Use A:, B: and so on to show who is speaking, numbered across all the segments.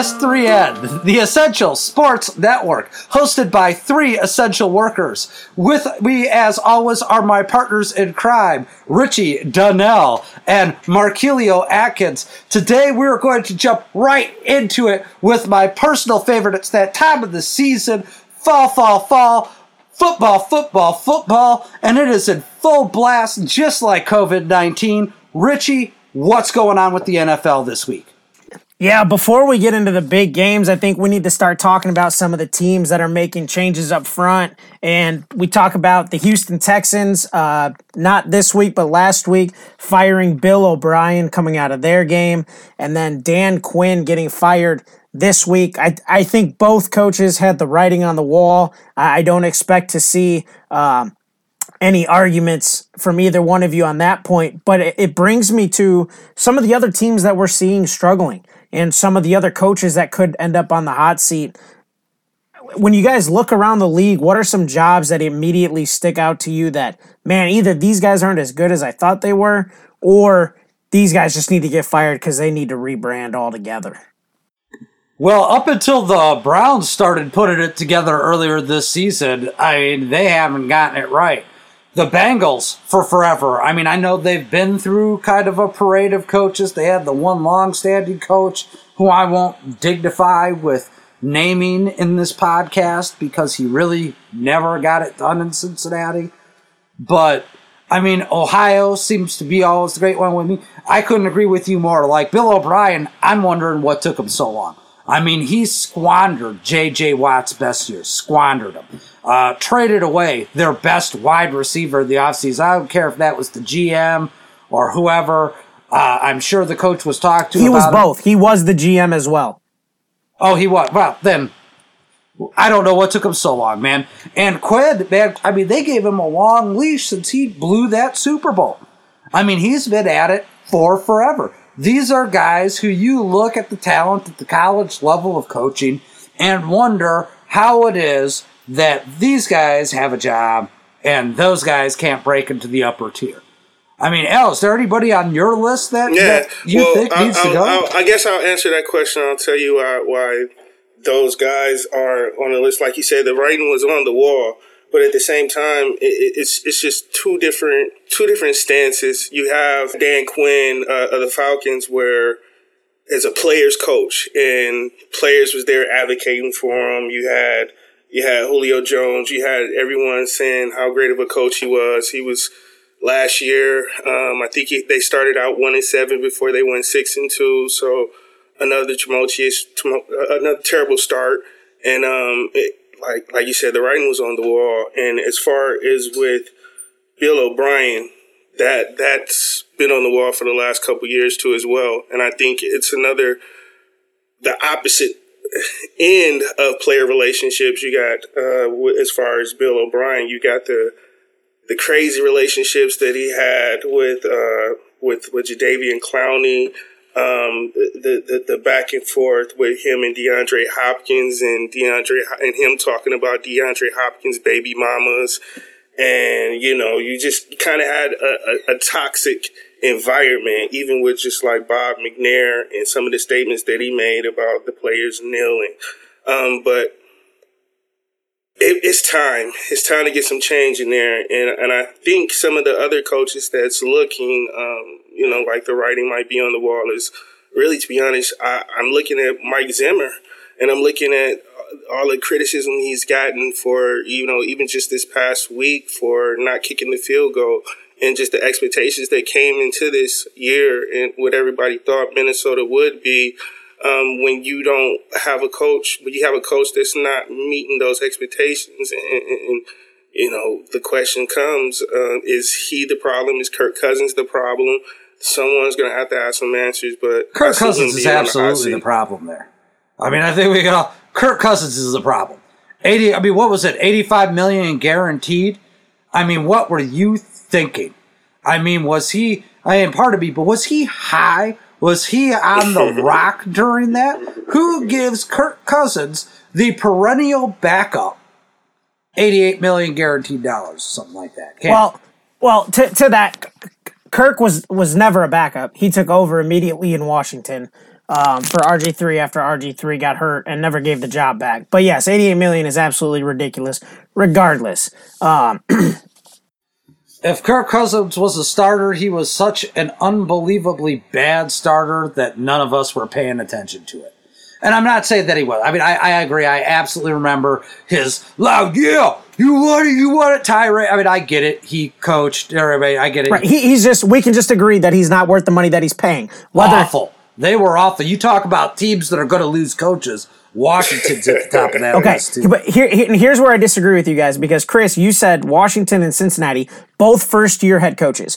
A: S3N, the
B: Essential Sports Network, hosted by three essential workers. With me, as always, are my partners in crime, Richie Dunnell and Markilio Atkins. Today, we're going to jump right into it with my personal favorite. It's that time of the season, fall, fall, fall football, football, football, and it is in full blast, just like COVID 19. Richie, what's going on with the NFL this week?
C: Yeah, before we get into the big games, I think we need to start talking about some of the teams that are making changes up front. And we talk about the Houston Texans, uh, not this week, but last week, firing Bill O'Brien coming out of their game, and then Dan Quinn getting fired this week. I, I think both coaches had the writing on the wall. I, don't expect to see. Um, any arguments from either one of you on that point, but it brings me to some of the other teams that we're seeing struggling and some of the other coaches that could end up on the hot seat. When you guys look around the league, what are some jobs that immediately stick out to you that, man, either these guys aren't as good as I thought they were, or these guys just need to get fired because they need to rebrand altogether?
B: Well, up until the Browns started putting it together earlier this season, I mean, they haven't gotten it right. The Bengals for forever. I mean, I know they've been through kind of a parade of coaches. They had the one long-standing coach who I won't dignify with naming in this podcast because he really never got it done in Cincinnati. But I mean, Ohio seems to be always the great one with me. I couldn't agree with you more. Like Bill O'Brien, I'm wondering what took him so long. I mean, he squandered J.J. Watt's best years, squandered them. Uh, traded away their best wide receiver of the offseason. I don't care if that was the GM or whoever. Uh, I'm sure the coach was talked to.
C: He was
B: it.
C: both. He was the GM as well.
B: Oh, he was. Well, then I don't know what took him so long, man. And Quinn, man, I mean, they gave him a long leash since he blew that Super Bowl. I mean, he's been at it for forever. These are guys who you look at the talent at the college level of coaching and wonder how it is that these guys have a job and those guys can't break into the upper tier. I mean, Al, is there anybody on your list that,
D: Yeah,
B: that you
D: well,
B: think
D: I,
B: needs to
D: I'll-
B: go?
D: I'll- I guess I'll answer that question. I'll tell you why, why those guys are on the list. Like you said, the writing was on the wall, but at the same time, it- it's it's just two different two different stances. You have Dan Quinn uh, of the Falcons, where as a players coach, and players was there advocating for him. You had you had Julio Jones. You had everyone saying how great of a coach he was. He was last year. Um, I think he, they started out one and seven before they went six and two. So another tumultuous, tumul- uh, another terrible start. And um, it, like like you said, the writing was on the wall. And as far as with Bill O'Brien, that that's been on the wall for the last couple years too as well. And I think it's another the opposite end of player relationships. You got uh, as far as Bill O'Brien, you got the the crazy relationships that he had with uh, with with Jadeveon Clowney, um, the, the the back and forth with him and DeAndre Hopkins, and DeAndre and him talking about DeAndre Hopkins' baby mamas, and you know, you just kind of had a, a, a toxic environment, even with just like Bob McNair and some of the statements that he made about the players kneeling. Um, but it, it's time. It's time to get some change in there, and and I think some of the other coaches that's looking, um, you know, like the writing might be on the wall is really, to be honest, I, I'm looking at Mike Zimmer, and I'm looking at all the criticism he's gotten for, you know, even just this past week for not kicking the field goal. And just the expectations that came into this year and what everybody thought Minnesota would be, um, when you don't have a coach, when you have a coach that's not meeting those expectations, and, and, and you know the question comes: uh, Is he the problem? Is Kirk Cousins the problem? someone's going to have to have some answers. But
B: Kirk Cousins is absolutely the, the problem there. I mean, I think we can all. Kirk Cousins is the problem. Eighty. I mean, what was it? Eighty-five million guaranteed. I mean, what were you thinking? I mean, was he? I mean, part of me, but was he high? Was he on the rock during that? Who gives Kirk Cousins the perennial backup? Eighty-eight million guaranteed dollars, something like that.
C: Can't well, well, to to that, Kirk was was never a backup. He took over immediately in Washington um, for RG three after RG three got hurt and never gave the job back. But yes, eighty eight million is absolutely ridiculous. Regardless, um,
B: if Kirk Cousins was a starter, he was such an unbelievably bad starter that none of us were paying attention to it. And I'm not saying that he was. I mean, I, I agree. I absolutely remember his loud, yeah, you want it, you want it, tirade. I mean, I get it. He coached everybody. I get it.
C: Right. He, he's just, we can just agree that he's not worth the money that he's paying.
B: Whether, awful. They were awful. You talk about teams that are going to lose coaches. Washington's at the top of that
C: okay,
B: list. Too.
C: But here, here, here's where I disagree with you guys because Chris, you said Washington and Cincinnati, both first year head coaches.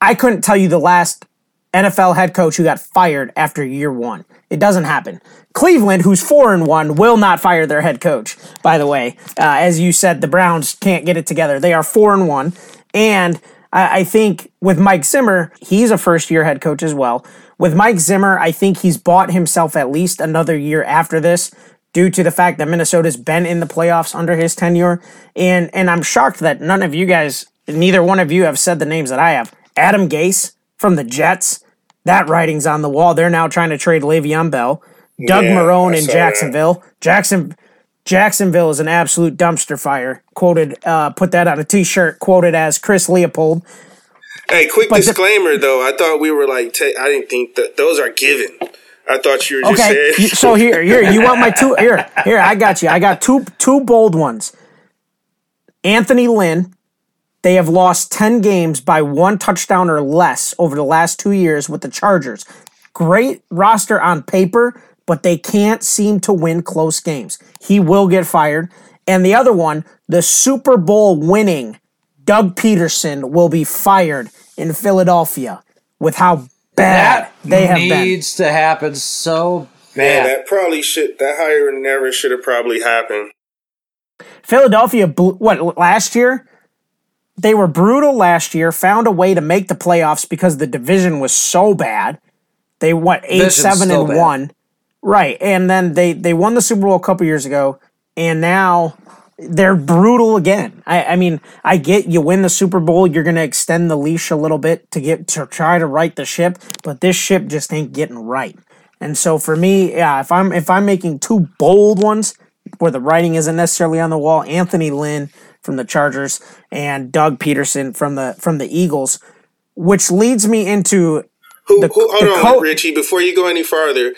C: I couldn't tell you the last NFL head coach who got fired after year one. It doesn't happen. Cleveland, who's four and one, will not fire their head coach. By the way, uh, as you said, the Browns can't get it together. They are four and one, and I, I think with Mike Zimmer, he's a first year head coach as well. With Mike Zimmer, I think he's bought himself at least another year after this due to the fact that Minnesota's been in the playoffs under his tenure. And and I'm shocked that none of you guys, neither one of you have said the names that I have. Adam Gase from the Jets, that writing's on the wall. They're now trying to trade Le'Veon Bell. Doug yeah, Marrone in Jacksonville. That. Jackson Jacksonville is an absolute dumpster fire. Quoted, uh, put that on a T-shirt. Quoted as Chris Leopold.
D: Hey, quick but disclaimer the, though. I thought we were like, t- I didn't think that those are given. I thought you were just okay. saying.
C: so here, here, you want my two? Here, here, I got you. I got two, two bold ones. Anthony Lynn. They have lost ten games by one touchdown or less over the last two years with the Chargers. Great roster on paper, but they can't seem to win close games. He will get fired. And the other one, the Super Bowl winning Doug Pederson will be fired in Philadelphia with how bad that they have
B: been. needs to happen so bad. Yeah,
D: that probably should. That hire never should have probably happened.
C: Philadelphia, what last year? They were brutal last year. Found a way to make the playoffs because the division was so bad. They went eight, Division's seven, and bad. one. Right, and then they they won the Super Bowl a couple years ago, and now they're brutal again. I, I mean, I get you win the Super Bowl, you're gonna extend the leash a little bit to get to try to right the ship, but this ship just ain't getting right. And so for me, yeah, if I'm if I'm making two bold ones where the writing isn't necessarily on the wall, Anthony Lynn from the Chargers and Doug Pederson from the from the Eagles, which leads me into
D: who, the, who hold the on, co- Richie, before you go any farther,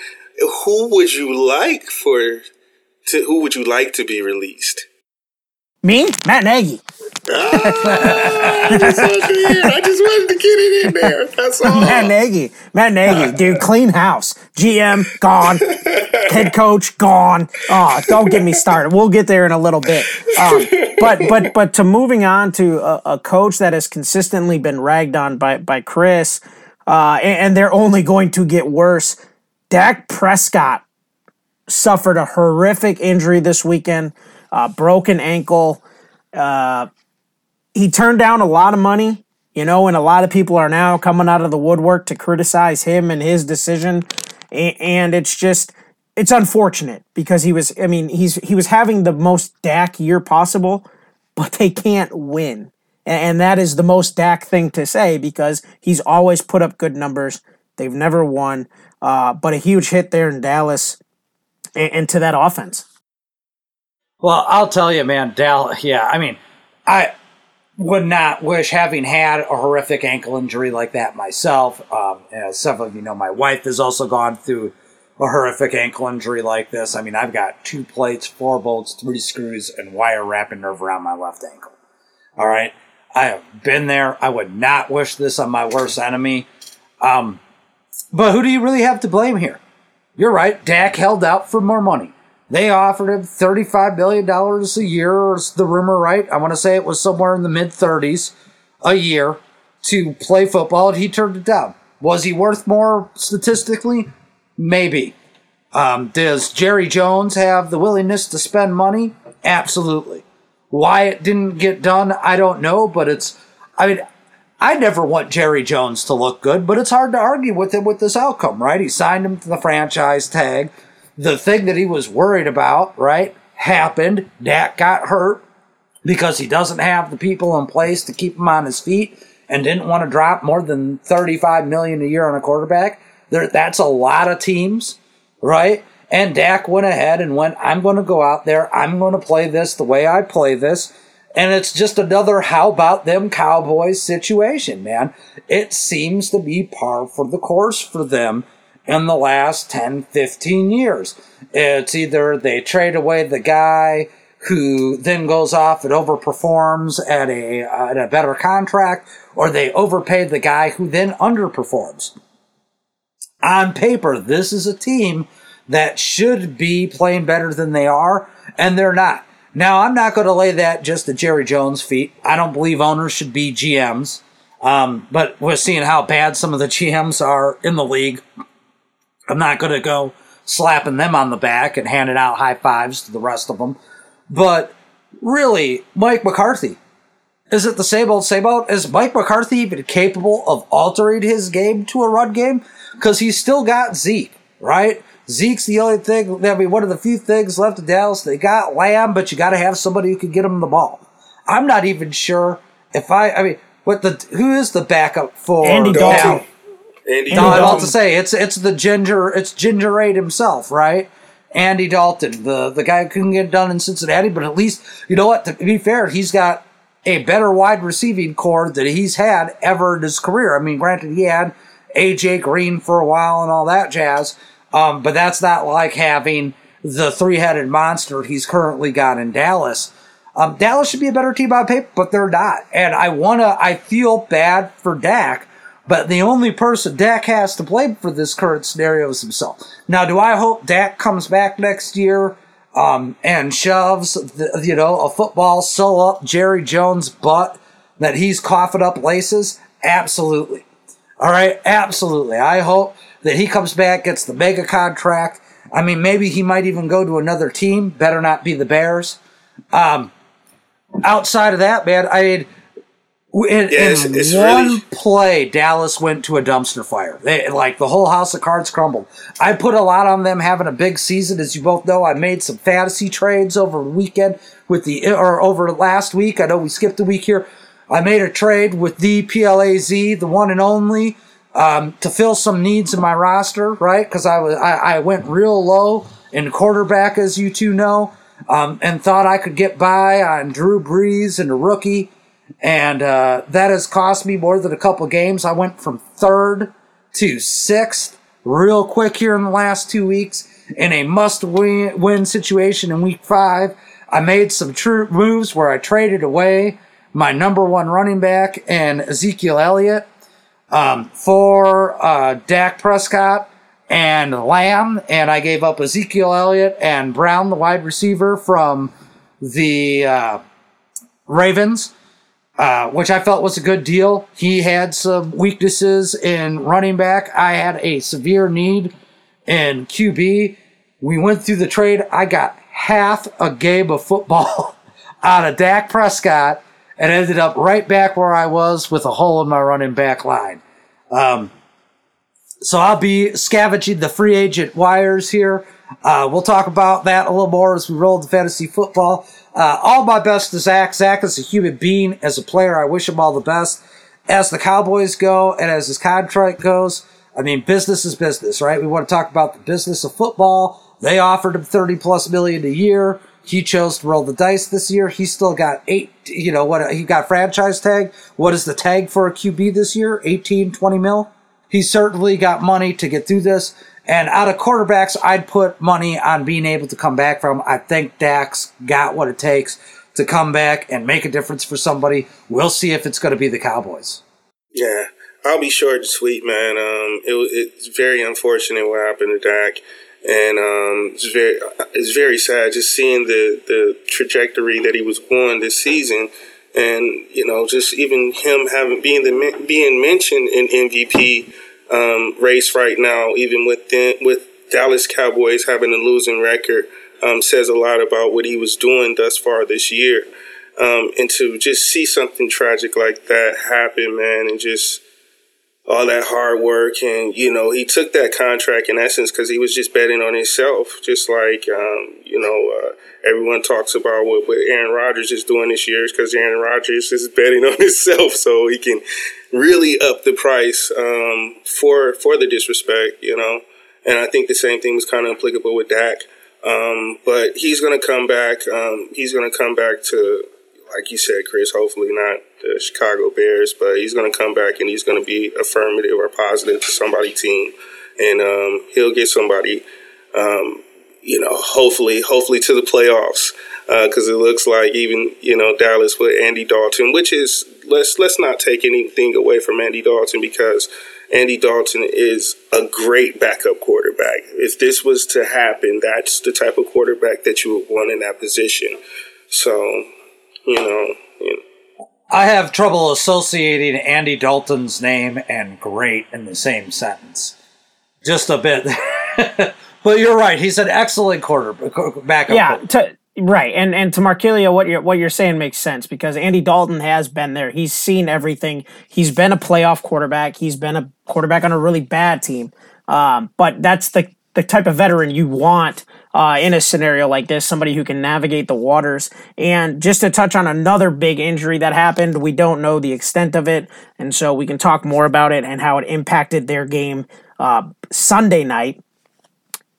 D: who would you like for to who would you like to be released?
C: Me, Matt Nagy.
D: I, just I just wanted to get it in there. That's all.
C: Matt Nagy, Matt Nagy, dude, clean house. GM gone, head coach gone. Oh, don't get me started. We'll get there in a little bit. Um, but but but to moving on to a, a, coach that has consistently been ragged on by by Chris, uh, and, and they're only going to get worse. Dak Prescott suffered a horrific injury this weekend, uh, broken ankle. Uh, he turned down a lot of money, you know, and a lot of people are now coming out of the woodwork to criticize him and his decision. And it's just, it's unfortunate because he was, I mean, he's he was having the most Dak year possible, but they can't win. And that is the most Dak thing to say because he's always put up good numbers. They've never won. Uh, but a huge hit there in Dallas and, to that offense.
B: Well, I'll tell you, man, Dal. Yeah, I mean, I would not wish having had a horrific ankle injury like that myself. Um, as several of you know, my wife has also gone through a horrific ankle injury like this. I mean, I've got two plates, four bolts, three screws, and wire wrapping nerve around my left ankle. All right. I have been there. I would not wish this on my worst enemy. Um, but who do you really have to blame here? You're right. Dak held out for more money. They offered him $35 million a year, is the rumor right? I want to say it was somewhere in the mid 30s a year. to play football, and he turned it down. Was he worth more statistically? Maybe. Um, does Jerry Jones have the willingness to spend money? Absolutely. Why it didn't get done, I don't know, but it's, I mean, I never want Jerry Jones to look good, but it's hard to argue with him with this outcome, right? He signed him to the franchise tag. The thing that he was worried about, right, happened. Dak got hurt because he doesn't have the people in place to keep him on his feet and didn't want to drop more than 35 million a year on a quarterback. There, that's a lot of teams, right? And Dak went ahead and went, I'm going to go out there. I'm going to play this the way I play this. And it's just another how about them Cowboys situation, man. It seems to be par for the course for them in the last 10, 15 years. It's either they trade away the guy who then goes off and overperforms at a, at a better contract, or they overpay the guy who then underperforms. On paper, this is a team that should be playing better than they are, and they're not. Now, I'm not going to lay that just at Jerry Jones' feet. I don't believe owners should be GMs, um, but we're seeing how bad some of the GMs are in the league. I'm not going to go slapping them on the back and handing out high fives to the rest of them. But really, Mike McCarthy, is it the same old, same old? Is Mike McCarthy even capable of altering his game to a run game? Because he's still got Zeke, right? Zeke's the only thing, I mean, one of the few things left in Dallas. They got Lamb, but you got to have somebody who can get him the ball. I'm not even sure if I, I mean, what the, who is the backup for
C: Andy Dalton.
D: Andy
B: No, I'm about to say it's it's the ginger it's Ginger Aid himself, right? Andy Dalton, the the guy who couldn't get it done in Cincinnati, but at least you know what? To be fair, he's got a better wide receiving core than he's had ever in his career. I mean, granted, he had AJ Green for a while and all that jazz, um, but that's not like having the three headed monster he's currently got in Dallas. Um, Dallas should be a better team on paper, but they're not. And I wanna, I feel bad for Dak, but the only person Dak has to blame for this current scenario is himself. Now, do I hope Dak comes back next year um, and shoves, the, you know, a football so up Jerry Jones' butt that he's coughing up laces? Absolutely. All right, absolutely. I hope that he comes back, gets the mega contract. I mean, maybe he might even go to another team. Better not be the Bears. Um, outside of that, man, I mean, in,
D: Yeah, it's-
B: in
D: it's
B: one
D: really-
B: play, Dallas went to a dumpster fire. They, like the whole house of cards crumbled. I put a lot on them having a big season, as you both know. I made some fantasy trades over the weekend with the or over last week. I know we skipped a week here. I made a trade with the PLAZ, the one and only, um, to fill some needs in my roster, right? Because I was I, I went real low in quarterback, as you two know, um, and thought I could get by on Drew Brees and a rookie and uh, that has cost me more than a couple games. I went from third to sixth real quick here in the last two weeks in a must win, win situation in week five. I made some true moves where I traded away my number one running back and Ezekiel Elliott um, for uh, Dak Prescott and Lamb, and I gave up Ezekiel Elliott and Brown, the wide receiver from the uh, Ravens uh, which I felt was a good deal. He had some weaknesses in running back. I had a severe need in QB. We went through the trade. I got half a game of football out of Dak Prescott and ended up right back where I was with a hole in my running back line. Um, so I'll be scavenging the free agent wires here. Uh, we'll talk about that a little more as we roll the fantasy football. Uh, all my best to Zach. Zach is a human being. As a player, I wish him all the best. As the Cowboys go and as his contract goes, I mean, business is business, right? We want to talk about the business of football. They offered him 30 plus million a year. He chose to roll the dice this year. He still got eight, you know, what he got franchise tag. What is the tag for a QB this year? 18, 20 mil? He's certainly got money to get through this. And out of quarterbacks, I'd put money on being able to come back from. I think Dak's got what it takes to come back and make a difference for somebody. We'll see if it's going to be the Cowboys.
D: Yeah, I'll be short and sweet, man. Um, it, it's very unfortunate what happened to Dak, and um, it's very it's very sad just seeing the the trajectory that he was on this season, and you know, just even him having being the being mentioned in MVP um, race right now, even with the, with Dallas Cowboys having a losing record, um, says a lot about what he was doing thus far this year. Um, and to just see something tragic like that happen, man, and just all that hard work and you know he took that contract in essence because he was just betting on himself just like um, you know uh, everyone talks about what, what aaron rodgers is doing this year is because aaron rodgers is betting on himself so he can really up the price um, for for the disrespect you know and i think the same thing was kind of applicable with Dak. Um, but he's going to come back um, he's going to come back to like you said chris hopefully not the Chicago Bears, but he's going to come back and he's going to be affirmative or positive to somebody team, and um, he'll get somebody, um, you know, hopefully, hopefully to the playoffs, because uh, it looks like even you know Dallas with Andy Dalton, which is let's let's not take anything away from Andy Dalton because. Andy Dalton is a great backup quarterback. If this was to happen, that's the type of quarterback that you would want in that position. So, you know
B: I have trouble associating Andy Dalton's name and great in the same sentence. Just a bit. but you're right. He's an excellent quarterback.
C: Yeah, to, right. And and to Markelio, what you're what you're saying makes sense because Andy Dalton has been there. He's seen everything. He's been a playoff quarterback. He's been a quarterback on a really bad team. Um, but that's the the type of veteran you want uh, in a scenario like this, somebody who can navigate the waters. And just to touch on another big injury that happened, we don't know the extent of it, and so we can talk more about it and how it impacted their game uh, Sunday night.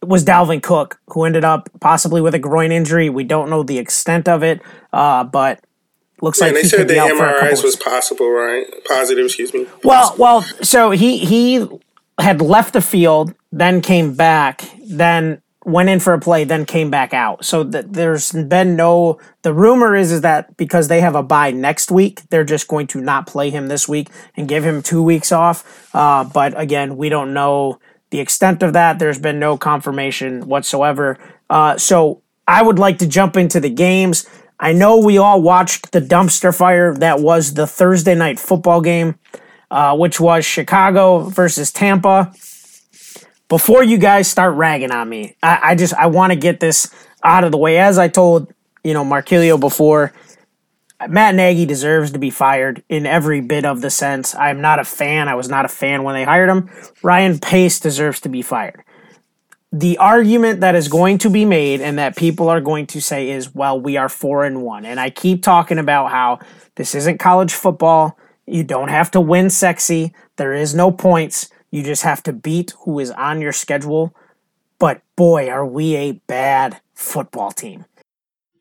C: It was Dalvin Cook who ended up possibly with a groin injury. We don't know the extent of it, uh, but looks like
D: they said the MRIs was possible, right? Positive, excuse me.
C: Well, well, so he he had left the field, then came back, then went in for a play, then came back out. So th- there's been no. The rumor is is that because they have a bye next week, they're just going to not play him this week and give him two weeks off. Uh, but again, we don't know the extent of that. There's been no confirmation whatsoever. Uh, so I would like to jump into the games. I know we all watched the dumpster fire that was the Thursday night football game, uh, which was Chicago versus Tampa before you guys start ragging on me, I, I just I want to get this out of the way. As I told you know Markelio before, Matt Nagy deserves to be fired in every bit of the sense. I'm not a fan. I was not a fan when they hired him. Ryan Pace deserves to be fired. The argument that is going to be made and that people are going to say is, well, we are four and one. And I keep talking about how this isn't college football. You don't have to win sexy. There is no points. You just have to beat who is on your schedule. But boy, are we a bad football team.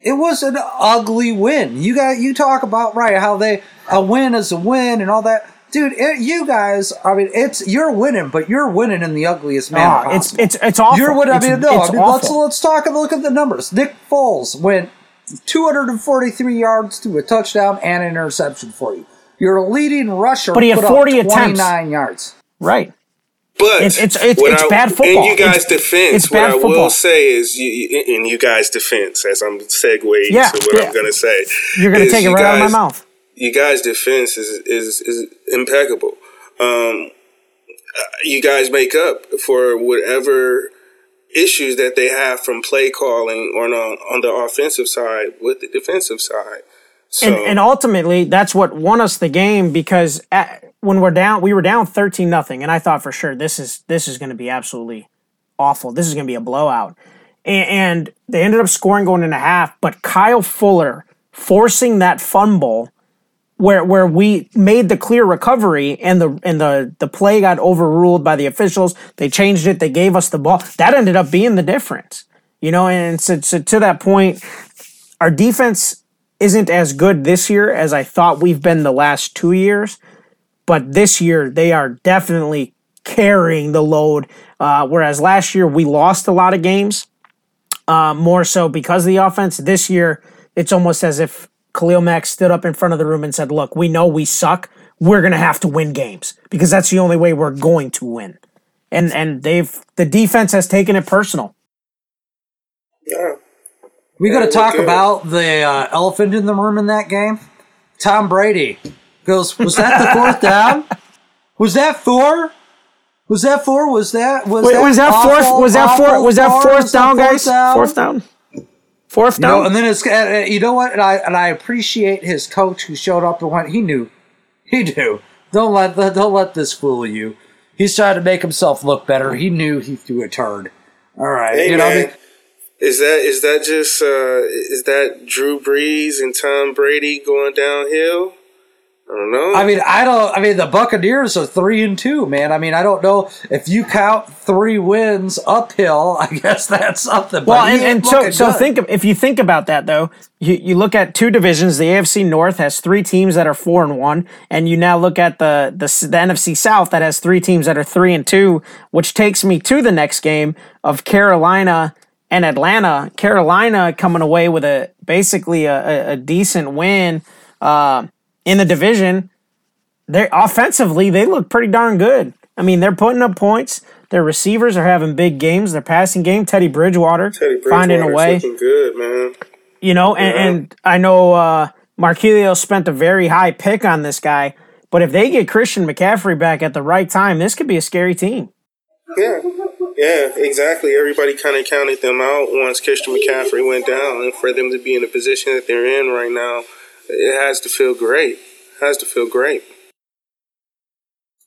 B: It was an ugly win. You got you talk about right how they a win is a win and all that. Dude, it, you guys, I mean, it's you're winning, but you're winning in the ugliest ah, manner.
C: Oh, it's it's it's awful.
B: You're
C: winning.
B: I mean, no, I mean, let's let's talk and look at the numbers. Nick Foles went 243 yards to a touchdown and an interception for you. You're a leading rusher,
C: but he had 40 attempts,
B: 29 yards.
C: Right.
D: But
C: it's it's, it's, it's I, bad football.
D: In you guys' it's, defense, what I football. will say is, you, in you guys' defense, as I'm segueing yeah, to what yeah. I'm going to say,
C: you're going to take it right guys, out of my mouth.
D: You guys' defense is is, is impeccable. Um, you guys make up for whatever issues that they have from play calling on on the offensive side with the defensive side.
C: So, and, and ultimately, that's what won us the game because at, when we're down, we were down thirteen nothing, and I thought for sure this is this is going to be absolutely awful. This is going to be a blowout, and, and they ended up scoring going into half. But Kyle Fuller forcing that fumble where where we made the clear recovery and the and the the play got overruled by the officials. They changed it. They gave us the ball. That ended up being the difference. You know, and so, so to that point, our defense isn't as good this year as I thought we've been the last two years. But this year, they are definitely carrying the load. Uh, whereas last year, we lost a lot of games, uh, more so because of the offense. This year, it's almost as if Khalil Mack stood up in front of the room and said, Look, we know we suck. We're going to have to win games because that's the only way we're going to win. And, and they've, the defense has taken it personal.
D: Yeah.
B: We got to talk about the uh, elephant in the room in that game. Tom Brady goes, "Was that the fourth down? Was that four? Was that four? Was that was
C: Wait,
B: that
C: was that
B: awful,
C: fourth? Was that fourth?
B: awful
C: Was that fourth
B: Was that
C: down,
B: fourth
C: guys?
B: down?
C: Fourth down. Fourth
B: You know,
C: down.
B: and then it's uh, uh, you know what, and I and I appreciate his coach who showed up and went. He knew, he knew. Don't let don't let this fool you. He's trying to make himself look better. He knew he threw a turd. All right,
D: Hey
B: you know. I mean,
D: is that is that just uh, is that Drew Brees and Tom Brady going downhill? I don't know.
B: I mean, I don't. I mean, the Buccaneers are three and two, man. I mean, I don't know if you count three wins uphill. I guess that's something.
C: Well,
B: but
C: and, and so so
B: good.
C: think of, if you think about that though, you, you look at two divisions. The AFC North has three teams that are four and one, and you now look at the the, the NFC South that has three teams that are three and two, which takes me to the next game of Carolina and Atlanta. Carolina coming away with a basically a, a, decent win uh, in the division. They offensively they look pretty darn good. I mean, they're putting up points. Their receivers are having big games. Their passing game, Teddy Bridgewater,
D: Teddy
C: finding a way.
D: good, man.
C: You know, and,
D: Yeah.
C: and I know uh, Marquilio spent a very high pick on this guy, but if they get Christian McCaffrey back at the right time, this could be a scary team.
D: Yeah, yeah, exactly. Everybody kind of counted them out once Christian McCaffrey went down, and for them to be in the position that they're in right now, it has to feel great. It has to feel great.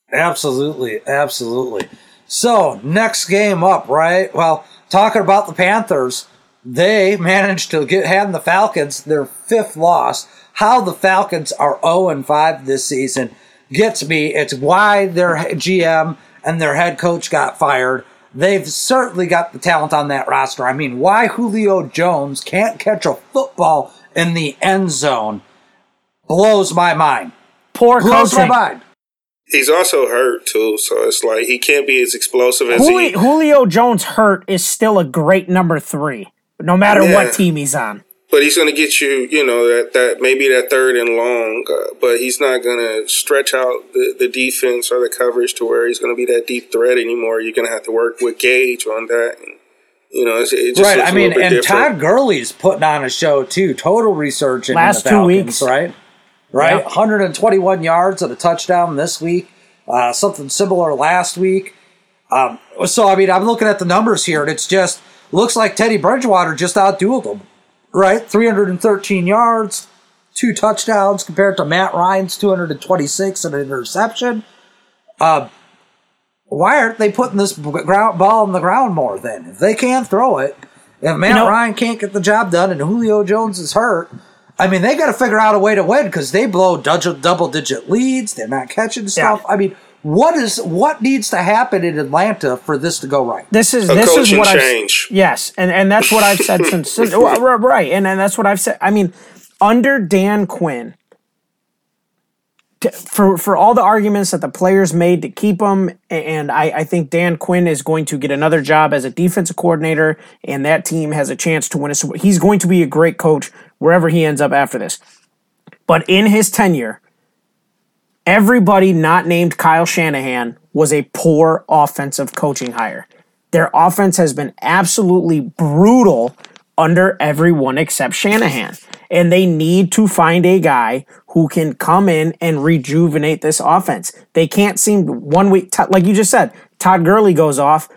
B: Absolutely, absolutely. So next game up, right? Well, talking about the Panthers, they managed to get hand the Falcons their fifth loss. How the Falcons are 0 and 5 this season gets me. It's why their GM and their head coach got fired. They've certainly got the talent on that roster. I mean, why Julio Jones can't catch a football in the end zone blows my mind.
C: Poor
B: Blows my mind.
D: He's also hurt too, so it's like he can't be as explosive as
C: Juli-
D: he.
C: Julio Jones hurt is still a great number three, no matter
D: Yeah.
C: what team he's on.
D: But he's going to get you, you know, that, that maybe that third and long. Uh, but he's not going to stretch out the, the defense or the coverage to where he's going to be that deep threat anymore. You're going to have to work with Gage on that. And, you know, it's, it just
B: right.
D: looks
B: I
D: a
B: mean,
D: bit
B: and
D: different.
B: Todd Gurley's putting on a show too. Total resurgence
C: Last
B: in the
C: two
B: Falcons,
C: weeks.
B: right? Right.
C: Yeah.
B: 121 yards and a touchdown this week. Uh, something similar last week. Um, so I mean, I'm looking at the numbers here, and it's just looks like Teddy Bridgewater just outdueled him. Right, 313 yards, two touchdowns compared to Matt Ryan's 226 and an interception. Uh, why aren't they putting this ground ball on the ground more then? If they can't throw it, if Matt
C: know-
B: Ryan can't get the job done and Julio Jones is hurt, I mean, they got to figure out a way to win because they blow double digit leads. They're not catching stuff. I mean, what is what needs to happen in Atlanta for this to go right?
C: This is
D: A
C: this is what
D: change.
C: I've yes, and and that's what I've said since, since right, right, and and that's what I've said. I mean, under Dan Quinn, to, for for all the arguments that the players made to keep him, and I I think Dan Quinn is going to get another job as a defensive coordinator, and that team has a chance to win a. He's going to be a great coach wherever he ends up after this. But in his tenure, everybody not named Kyle Shanahan was a poor offensive coaching hire. Their offense has been absolutely brutal under everyone except Shanahan. And they need to find a guy who can come in and rejuvenate this offense. They can't seem one week, like you just said, Todd Gurley goes off.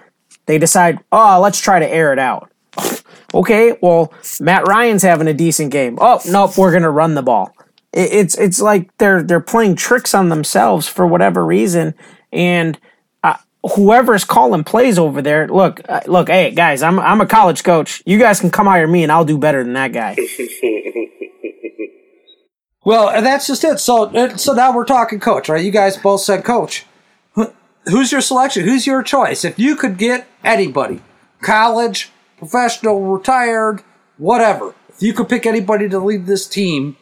C: They decide, oh, let's try to air it out. Okay, well, Matt Ryan's having a decent game. Oh, nope, we're going to run the ball it- it's it's like they're they're playing tricks on themselves for whatever reason and uh, whoever's calling plays over there look uh, look hey guys I'm I'm a college coach you guys can come hire me and I'll do better than that guy
B: Well, and that's just it. So, so now we're talking coach, right? You guys both said coach. Who's your selection? Who's your choice? If you could get anybody, college, professional, retired, whatever, if you could pick anybody to lead this team,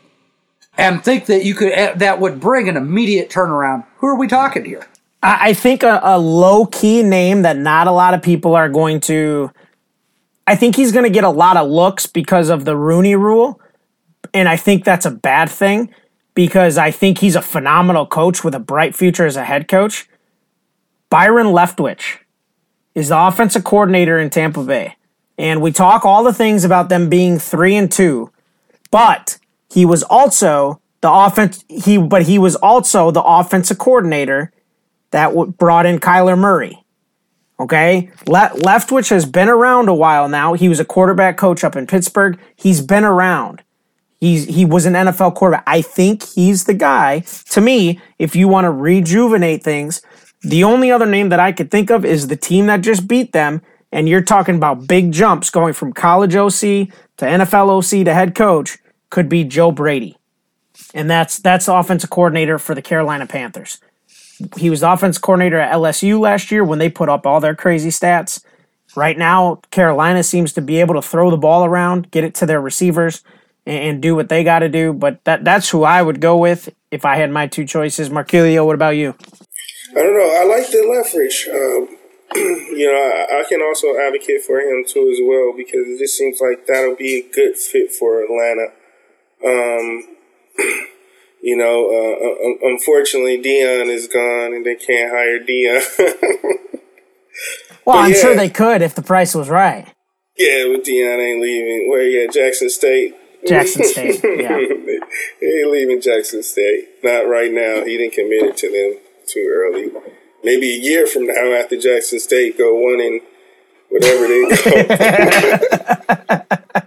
B: and think that you could eh, that would bring an immediate turnaround, who are we talking here?
C: I, think a, a low key name that not a lot of people are going to I think he's going to get a lot of looks because of the Rooney rule and I think that's a bad thing because I think he's a phenomenal coach with a bright future as a head coach. Byron Leftwich is the offensive coordinator in Tampa Bay. And we talk all the things about them being 3 and 2, but he was also the offense he but he was also the offensive coordinator that w- brought in Kyler Murray. Okay, Le- Leftwich has been around a while now. He was a quarterback coach up in Pittsburgh. He's been around. He's he was an NFL quarterback. I think he's the guy. To me, if you want to rejuvenate things, the only other name that I could think of is the team that just beat them. And you're talking about big jumps going from college OC to NFL OC to head coach. Could be Joe Brady, and that's that's offensive coordinator for the Carolina Panthers. He was the offense coordinator at LSU last year when they put up all their crazy stats. Right now, Carolina seems to be able to throw the ball around, get it to their receivers, and, and do what they got to do. But that that's who I would go with if I had my two choices. Marquilio, what about you?
D: I don't know. I like the Leftwich. Um, you know, I, I, can also advocate for him too as well because it just seems like that'll be a good fit for Atlanta. Um, you know, uh, unfortunately, Deion is gone, and they can't hire Deion.
C: well, I'm yeah. sure they could if the price was right.
D: Yeah, but Deion ain't leaving. Where yeah, Jackson State.
C: Jackson State. Yeah,
D: he ain't leaving Jackson State. Not right now. He didn't commit it to them too early. Maybe a year from now, after Jackson State go one and whatever they go.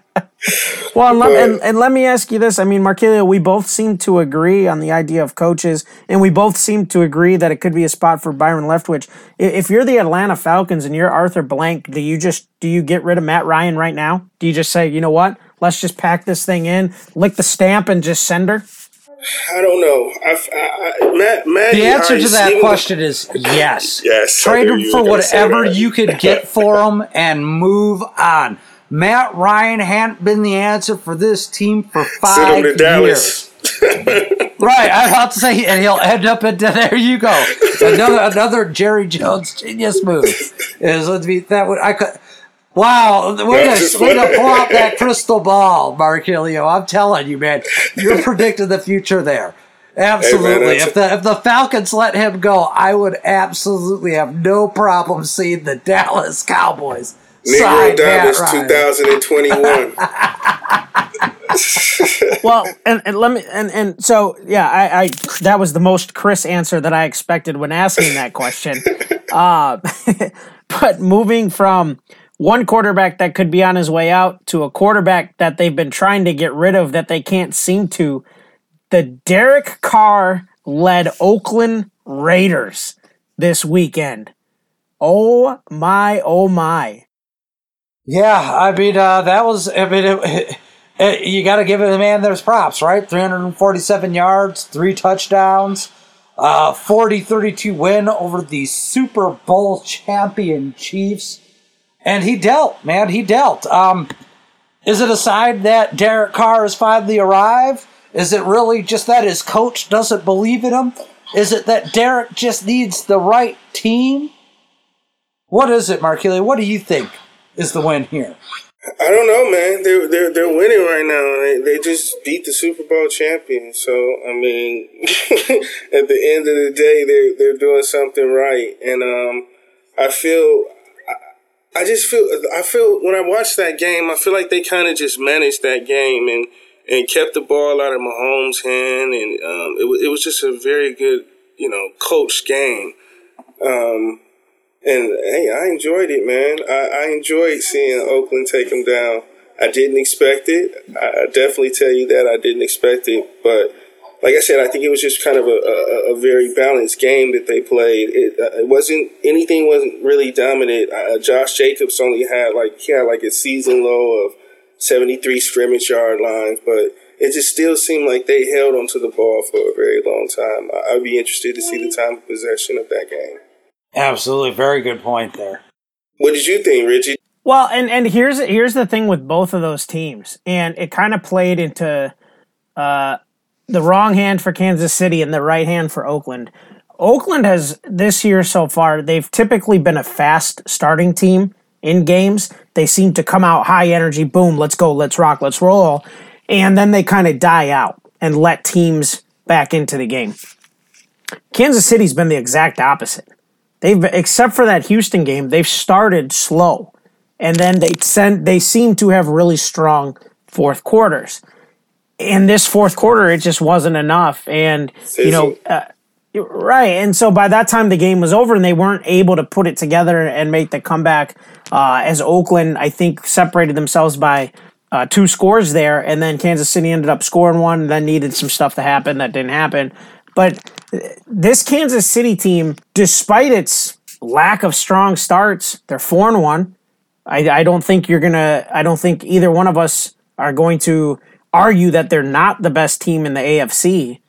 C: Well, and, let, and, and, let me ask you this. I mean, Markelio, we both seem to agree on the idea of coaches, and we both seem to agree that it could be a spot for Byron Leftwich. If you're the Atlanta Falcons and you're Arthur Blank, do you just do you get rid of Matt Ryan right now? Do you just say, you know what, let's just pack this thing in, lick the stamp, and just send her?
D: I don't know. I, I, I, Matt, Matt,
B: the answer to that question is yes.
D: yes.
B: Trade him for whatever you could get for him and move on. Matt Ryan hadn't been the answer for this team for five years. right, I about to say, and he'll end up at there. You go, another another Jerry Jones genius move is would be that would I could. Wow, we're gonna, we're gonna pull out that crystal ball, Marquilio. I'm telling you, man, you're predicting the future there. Absolutely. Hey man, if the if the Falcons let him go, I would absolutely have no problem seeing the Dallas Cowboys
D: Negro Dallas 2021.
C: well, and, and let me and and so yeah, I, I that was the most Chris answer that I expected when asking that question. Uh, but moving from one quarterback that could be on his way out to a quarterback that they've been trying to get rid of that they can't seem to, the Derek Carr led Oakland Raiders this weekend. Oh my, oh my.
B: Yeah, I mean uh, that was. I mean, it, it, it, you got to give the man there's props, right? 347 yards, three touchdowns, uh, 40-32 win over the Super Bowl champion Chiefs, and he dealt, man. He dealt. Um, is it a sign that Derek Carr has finally arrived? Is it really just that his coach doesn't believe in him? Is it that Derek just needs the right team? What is it, Mark Markele? What do you think? Is the win here?
D: I don't know, man. They're they're they're winning right now. They they just beat the Super Bowl champion. So I mean, at the end of the day, they're they're doing something right. And um, I feel, I, I just feel, I feel when I watch that game, I feel like they kind of just managed that game and and kept the ball out of Mahomes' hand, and um, it it was just a very good, you know, coached game. Um, and hey, I enjoyed it, man. I, I enjoyed seeing Oakland take them down. I didn't expect it. I, I definitely tell you that I didn't expect it. But like I said, I think it was just kind of a, a, a very balanced game that they played. It, uh, it wasn't anything wasn't really dominant. Uh, Josh Jacobs only had like he had like a season low of seventy three scrimmage yard lines, but it just still seemed like they held onto the ball for a very long time. I'd be interested to see the time of possession of that game.
B: Absolutely, very good point there.
D: What did you think, Richie?
C: Well, and and here's here's the thing with both of those teams, and it kind of played into uh, the wrong hand for Kansas City and the right hand for Oakland. Oakland has this year so far, they've typically been a fast starting team in games. They seem to come out high energy, boom, let's go, let's rock, let's roll, and then they kind of die out and let teams back into the game. Kansas City's been the exact opposite. They've except for that Houston game, they've started slow, and then they send they seem to have really strong fourth quarters. in this fourth quarter, it just wasn't enough. And, you know, uh, right. And so by that time, the game was over and they weren't able to put it together and make the comeback uh, as Oakland, I think, separated themselves by uh, two scores there. And then Kansas City ended up scoring one, then needed some stuff to happen that didn't happen. But this Kansas City team, despite its lack of strong starts, they're four and one. I, I don't think you're gonna. I don't think either one of us are going to argue that they're not the best team in the AFC.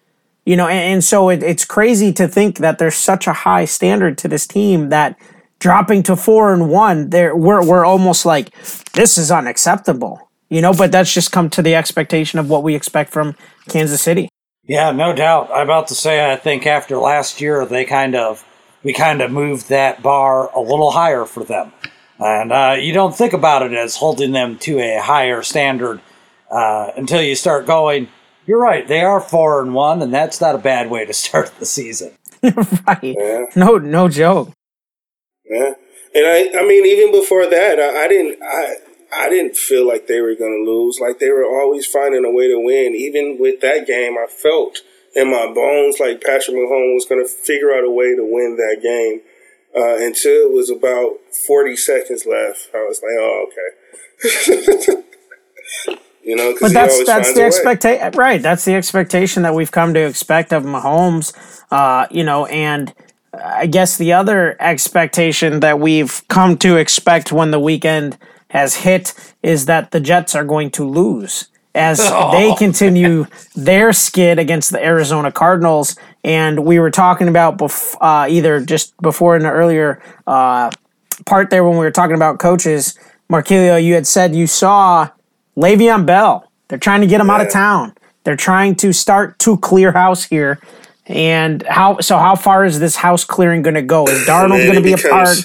C: You know, and, and so it, it's crazy to think that there's such a high standard to this team that dropping to four and one, there we're we're almost like this is unacceptable. You know, but that's just come to the expectation of what we expect from Kansas City.
B: Yeah, no doubt. I'm about to say I think after last year they kind of we kind of moved that bar a little higher for them. And uh, you don't think about it as holding them to a higher standard uh, until you start going. You're right. They are four and one, and that's not a bad way to start the season.
C: right. Yeah. No, no joke.
D: Yeah, and I, I mean, even before that, I, I didn't, I, I didn't feel like they were going to lose. Like they were always finding a way to win. Even with that game, I felt in my bones like Patrick Mahomes was going to figure out a way to win that game. Uh, until it was about 40 seconds left. I was like, oh, okay. you know,
C: but that's that's the expectation, right? That's the expectation that we've come to expect of Mahomes. Uh, you know, and I guess the other expectation that we've come to expect when the weekend has hit is that the Jets are going to lose as oh. they continue their skid against the Arizona Cardinals. And we were talking about bef- uh, either just before in the earlier uh, part there when we were talking about coaches. Markelio, you had said you saw Le'Veon Bell. They're trying to get him yeah. out of town. They're trying to start to clear house here. And how so? How far is this house clearing going to go? Is Darnold going to be a part?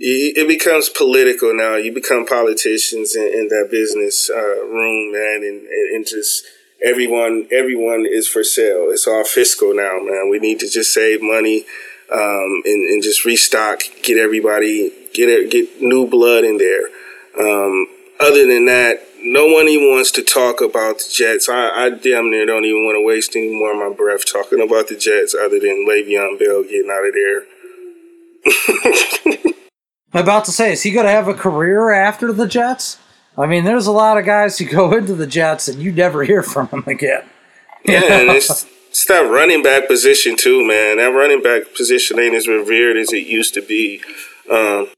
D: It becomes political now. You become politicians in, in that business uh, room, man, and, and, just everyone everyone is for sale. It's all fiscal now, man. We need to just save money um, and, and, just restock, get everybody get get new blood in there. Um, other than that, no one even wants to talk about the Jets. I, I damn near don't even want to waste any more of my breath talking about the Jets, other than Le'Veon Bell getting out of
B: there. I'm about to say, is he going to have a career after the Jets? I mean, there's a lot of guys who go into the Jets and you never hear from them again.
D: Yeah, and it's, it's that running back position too, man. That running back position ain't as revered as it used to be. Um,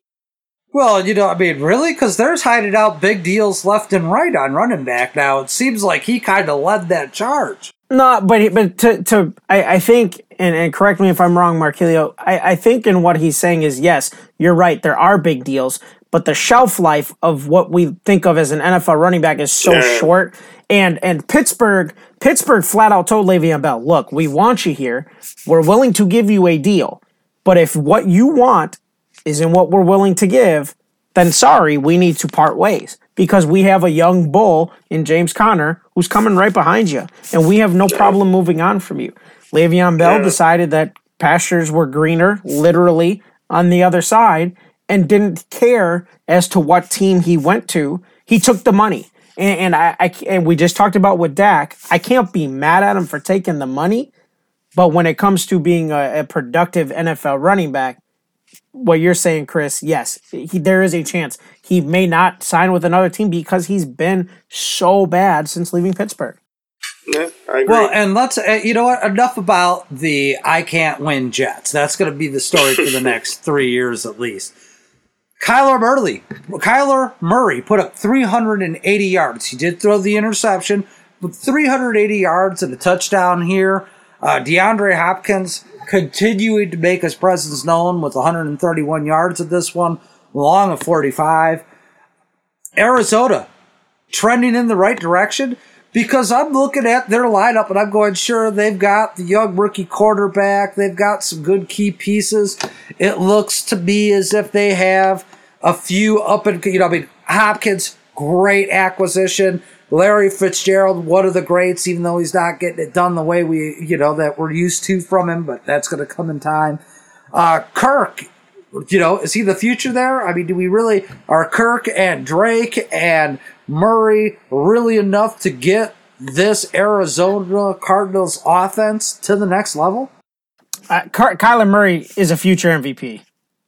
B: well, you know, I mean, really? Because there's hiding out big deals left and right on running back now. It seems like he kind of led that charge.
C: No, but but to to I, I think and, and correct me if I'm wrong, Markelio. I, I think in what he's saying is yes, you're right. There are big deals, but the shelf life of what we think of as an NFL running back is so yeah. short. And and Pittsburgh Pittsburgh flat out told Le'Veon Bell, look, we want you here. We're willing to give you a deal, but if what you want isn't what we're willing to give, then sorry, we need to part ways because we have a young bull in James Conner who's coming right behind you, and we have no problem moving on from you. Le'Veon Bell yeah. decided that pastures were greener, literally, on the other side, and didn't care as to what team he went to. He took the money. And, and I, I and we just talked about with Dak. I can't be mad at him for taking the money, but when it comes to being a, a productive NFL running back, what you're saying, Chris, yes, he, there is a chance he may not sign with another team because he's been so bad since leaving Pittsburgh.
D: Yeah, I agree.
B: Well, and let's, uh, you know what? Enough about the I can't win Jets. That's going to be the story for the next three years at least. Kyler Murray, Kyler Murray put up 380 yards. He did throw the interception, but 380 yards and a touchdown here. Uh, DeAndre Hopkins continuing to make his presence known with 131 yards of this one, long of 45. Arizona trending in the right direction because I'm looking at their lineup and I'm going, sure, they've got the young rookie quarterback, they've got some good key pieces. It looks to me as if they have a few up and, you know, I mean, Hopkins, great acquisition. Larry Fitzgerald, one of the greats, even though he's not getting it done the way we, you know, that we're used to from him, but that's going to come in time. Uh, Kirk, you know, is he the future there? I mean, do we really, are Kirk and Drake and Murray really enough to get this Arizona Cardinals offense to the next level?
C: Uh, Ky- Kyler Murray is a future MVP.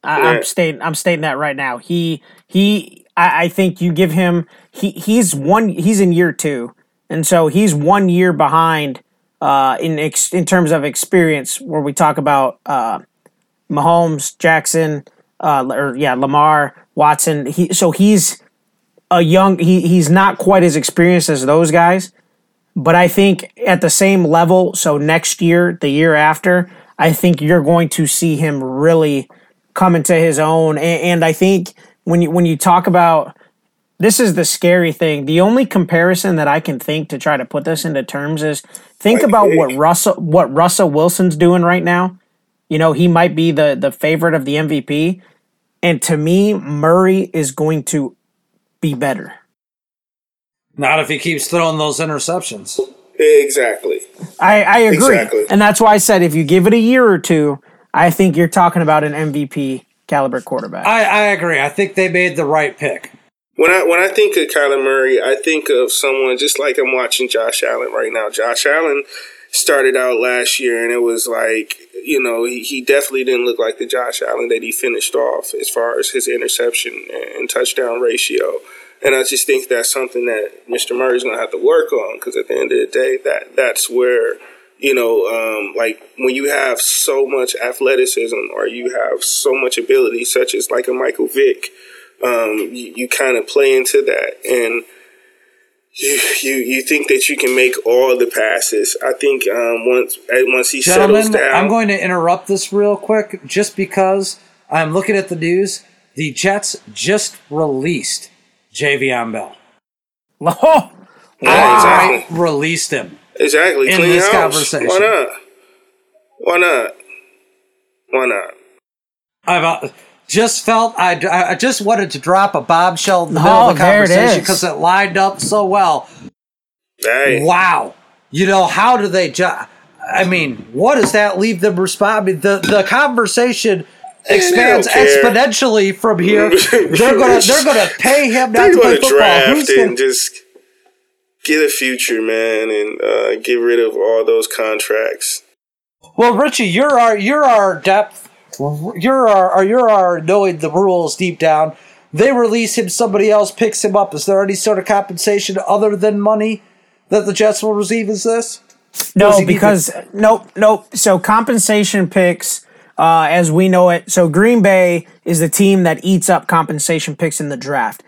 C: I,
D: Yeah.
C: I'm stating I'm stating that right now. He he I, I think you give him he he's one he's in year two, and so he's one year behind uh, in ex, in terms of experience. Where we talk about uh, Mahomes, Jackson, uh, or yeah, Lamar, Watson. He so he's a young he he's not quite as experienced as those guys, but I think at the same level. So next year, the year after, I think you're going to see him really come into his own. And, and I think when you when you talk about this is the scary thing. The only comparison that I can think to try to put this into terms is think
D: Like
C: about
D: me.
C: what Russell what Russell Wilson's doing right now. You know, he might be the the favorite of the MVP. And to me, Murray is going to be better.
B: Not if he keeps throwing those interceptions.
D: Exactly.
C: I, I agree.
D: Exactly.
C: And that's why I said if you give it a year or two, I think you're talking about an MVP caliber quarterback.
B: I, I agree. I think they made the right pick.
D: When I when I think of Kyler Murray, I think of someone just like I'm watching Josh Allen right now. Josh Allen started out last year, and it was like you know he, he definitely didn't look like the Josh Allen that he finished off as far as his interception and touchdown ratio. And I just think that's something that Mr. Murray's going to have to work on because at the end of the day, that that's where you know, um, like when you have so much athleticism or you have so much ability, such as like a Michael Vick, um, you, you kind of play into that and you, you you think that you can make all the passes. I think um, once eh, once he settles down,
B: I'm going to interrupt this real quick just because I'm looking at the news. The Jets just released Le'Veon Bell.
C: oh,
D: Yeah,
B: I
D: exactly.
B: released him.
D: exactly
B: in
D: clean
B: this
D: house.
B: conversation.
D: Why not? Why not? Why not?
B: I've uh, just felt I, I just wanted to drop a bombshell in the middle
C: Oh,
B: of the conversation because it lined up so well.
D: Hey,
B: Wow. You know, how do they ju- I mean, what does that leave them respond? I mean, the, the conversation expands exponentially from here. They're gonna they're gonna pay him not
D: they're
B: to play
D: going to
B: football.
D: draft
B: Who's
D: and
B: gonna,
D: just get a future, man, and uh, get rid of all those contracts.
B: well, Richie, you're our you're our depth. You're our you're our knowing the rules deep down. They release him, somebody else picks him up. Is there any sort of compensation other than money that the Jets will receive? Is this?
C: No, because nope, nope. So compensation picks, uh, as we know it. So Green Bay is the team that eats up compensation picks in the draft.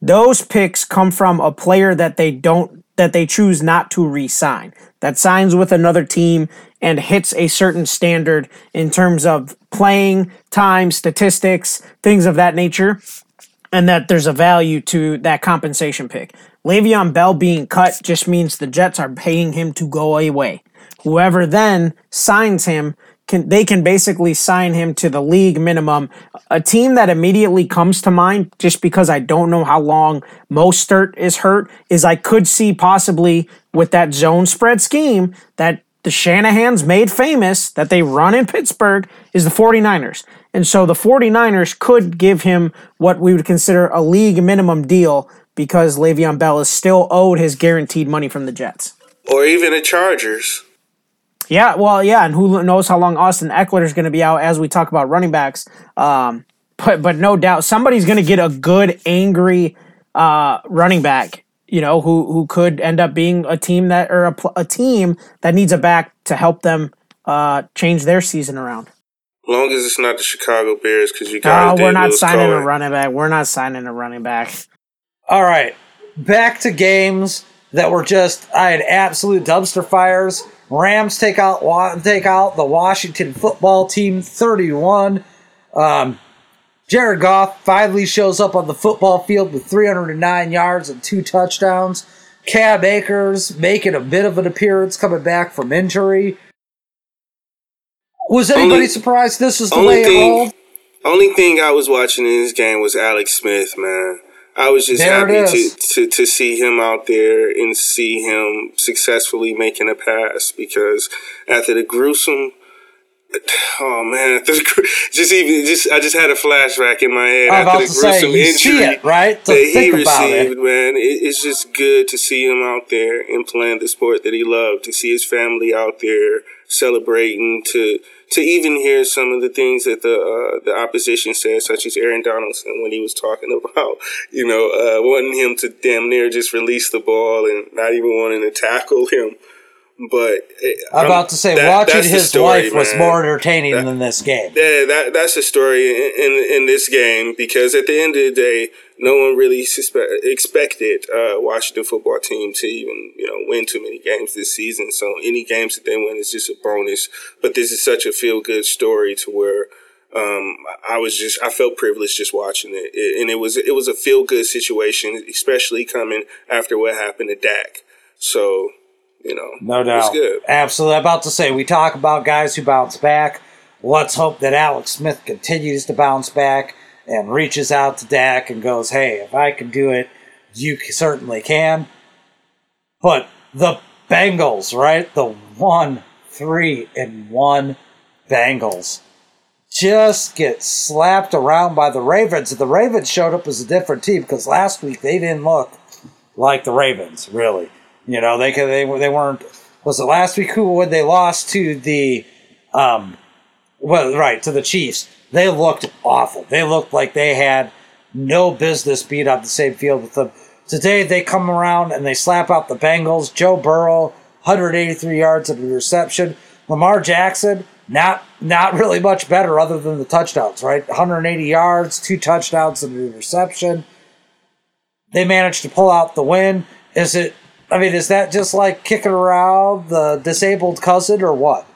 C: Those picks come from a player that they don't that they choose not to re-sign. That signs with another team and hits a certain standard in terms of playing time, statistics, things of that nature and that there's a value to that compensation pick. Le'Veon Bell being cut just means the Jets are paying him to go away. Whoever then signs him can they can basically sign him to the league minimum. A team that immediately comes to mind, just because I don't know how long Mostert is hurt, is I could see possibly with that zone spread scheme that the Shanahans made famous that they run in Pittsburgh is the 49ers. And so the 49ers could give him what we would consider a league minimum deal because Le'Veon Bell is still owed his guaranteed money from the Jets.
D: Or even the Chargers.
C: Yeah, well, yeah, and who knows how long Austin Ekeler is going to be out as we talk about running backs. Um, but but no doubt somebody's going to get a good angry uh, running back. You know who who could end up being a team that or a, a team that needs a back to help them uh, change their season around.
D: long as it's not the Chicago Bears, because you
C: No,
D: guys
C: we're not
D: lose
C: signing a running back. We're not signing a running back.
B: All right, back to games that were just I had absolute dumpster fires. Rams take out Wa- take out the Washington football team, thirty-one. Um, Jared Goff finally shows up on the football field with 309 yards and two touchdowns. Cam Akers making a bit of an appearance coming back from injury. Was anybody
D: Only-
B: surprised this was the
D: only
B: way it
D: thing-
B: rolled?
D: Only thing I was watching in this game was Alex Smith, man. I was just
B: There
D: happy to, to, to see him out there and see him successfully making a pass because after the gruesome Oh man, just even just I just had a flashback in my head after the
B: say,
D: gruesome
B: you
D: injury
B: it, right? To
D: that he
B: think about it.
D: Man, it, it's just good to see him out there and playing the sport that he loved. To see his family out there celebrating. To to even hear some of the things that the uh, the opposition said, such as Aaron Donaldson when he was talking about you know uh, wanting him to damn near just release the ball and not even wanting to tackle him. But
B: I'm about to say,
D: that-
B: watching his
D: story,
B: life was more entertaining than this game.
D: Yeah, that that's the story in, in in this game because at the end of the day, no one really suspe- expected uh, Washington football team to even you know win too many games this season. So any games that they win is just a bonus. But this is such a feel good story to where. Um, I was just, I felt privileged just watching it. it and it was, it was a feel good situation, especially coming after what happened to Dak. So, you know,
B: No doubt. Absolutely. I'm about to say, we talk about guys who bounce back. Let's hope that Alex Smith continues to bounce back and reaches out to Dak and goes, hey, if I can do it, you certainly can. But the Bengals, right? The one, three, and one Bengals just get slapped around by the Ravens. The Ravens showed up as a different team because last week they didn't look like the Ravens, really. You know, they could, they they weren't. Was it last week who when they lost to the, um, well, right to the Chiefs? They looked awful. They looked like they had no business being on the same field with them. Today they come around and they slap out the Bengals. Joe Burrow, 183 yards of reception. Lamar Jackson, not not really much better other than the touchdowns, right? 180 yards, two touchdowns and a reception. They managed to pull out the win. Is it? I mean, is that just like kicking around the disabled cousin or what?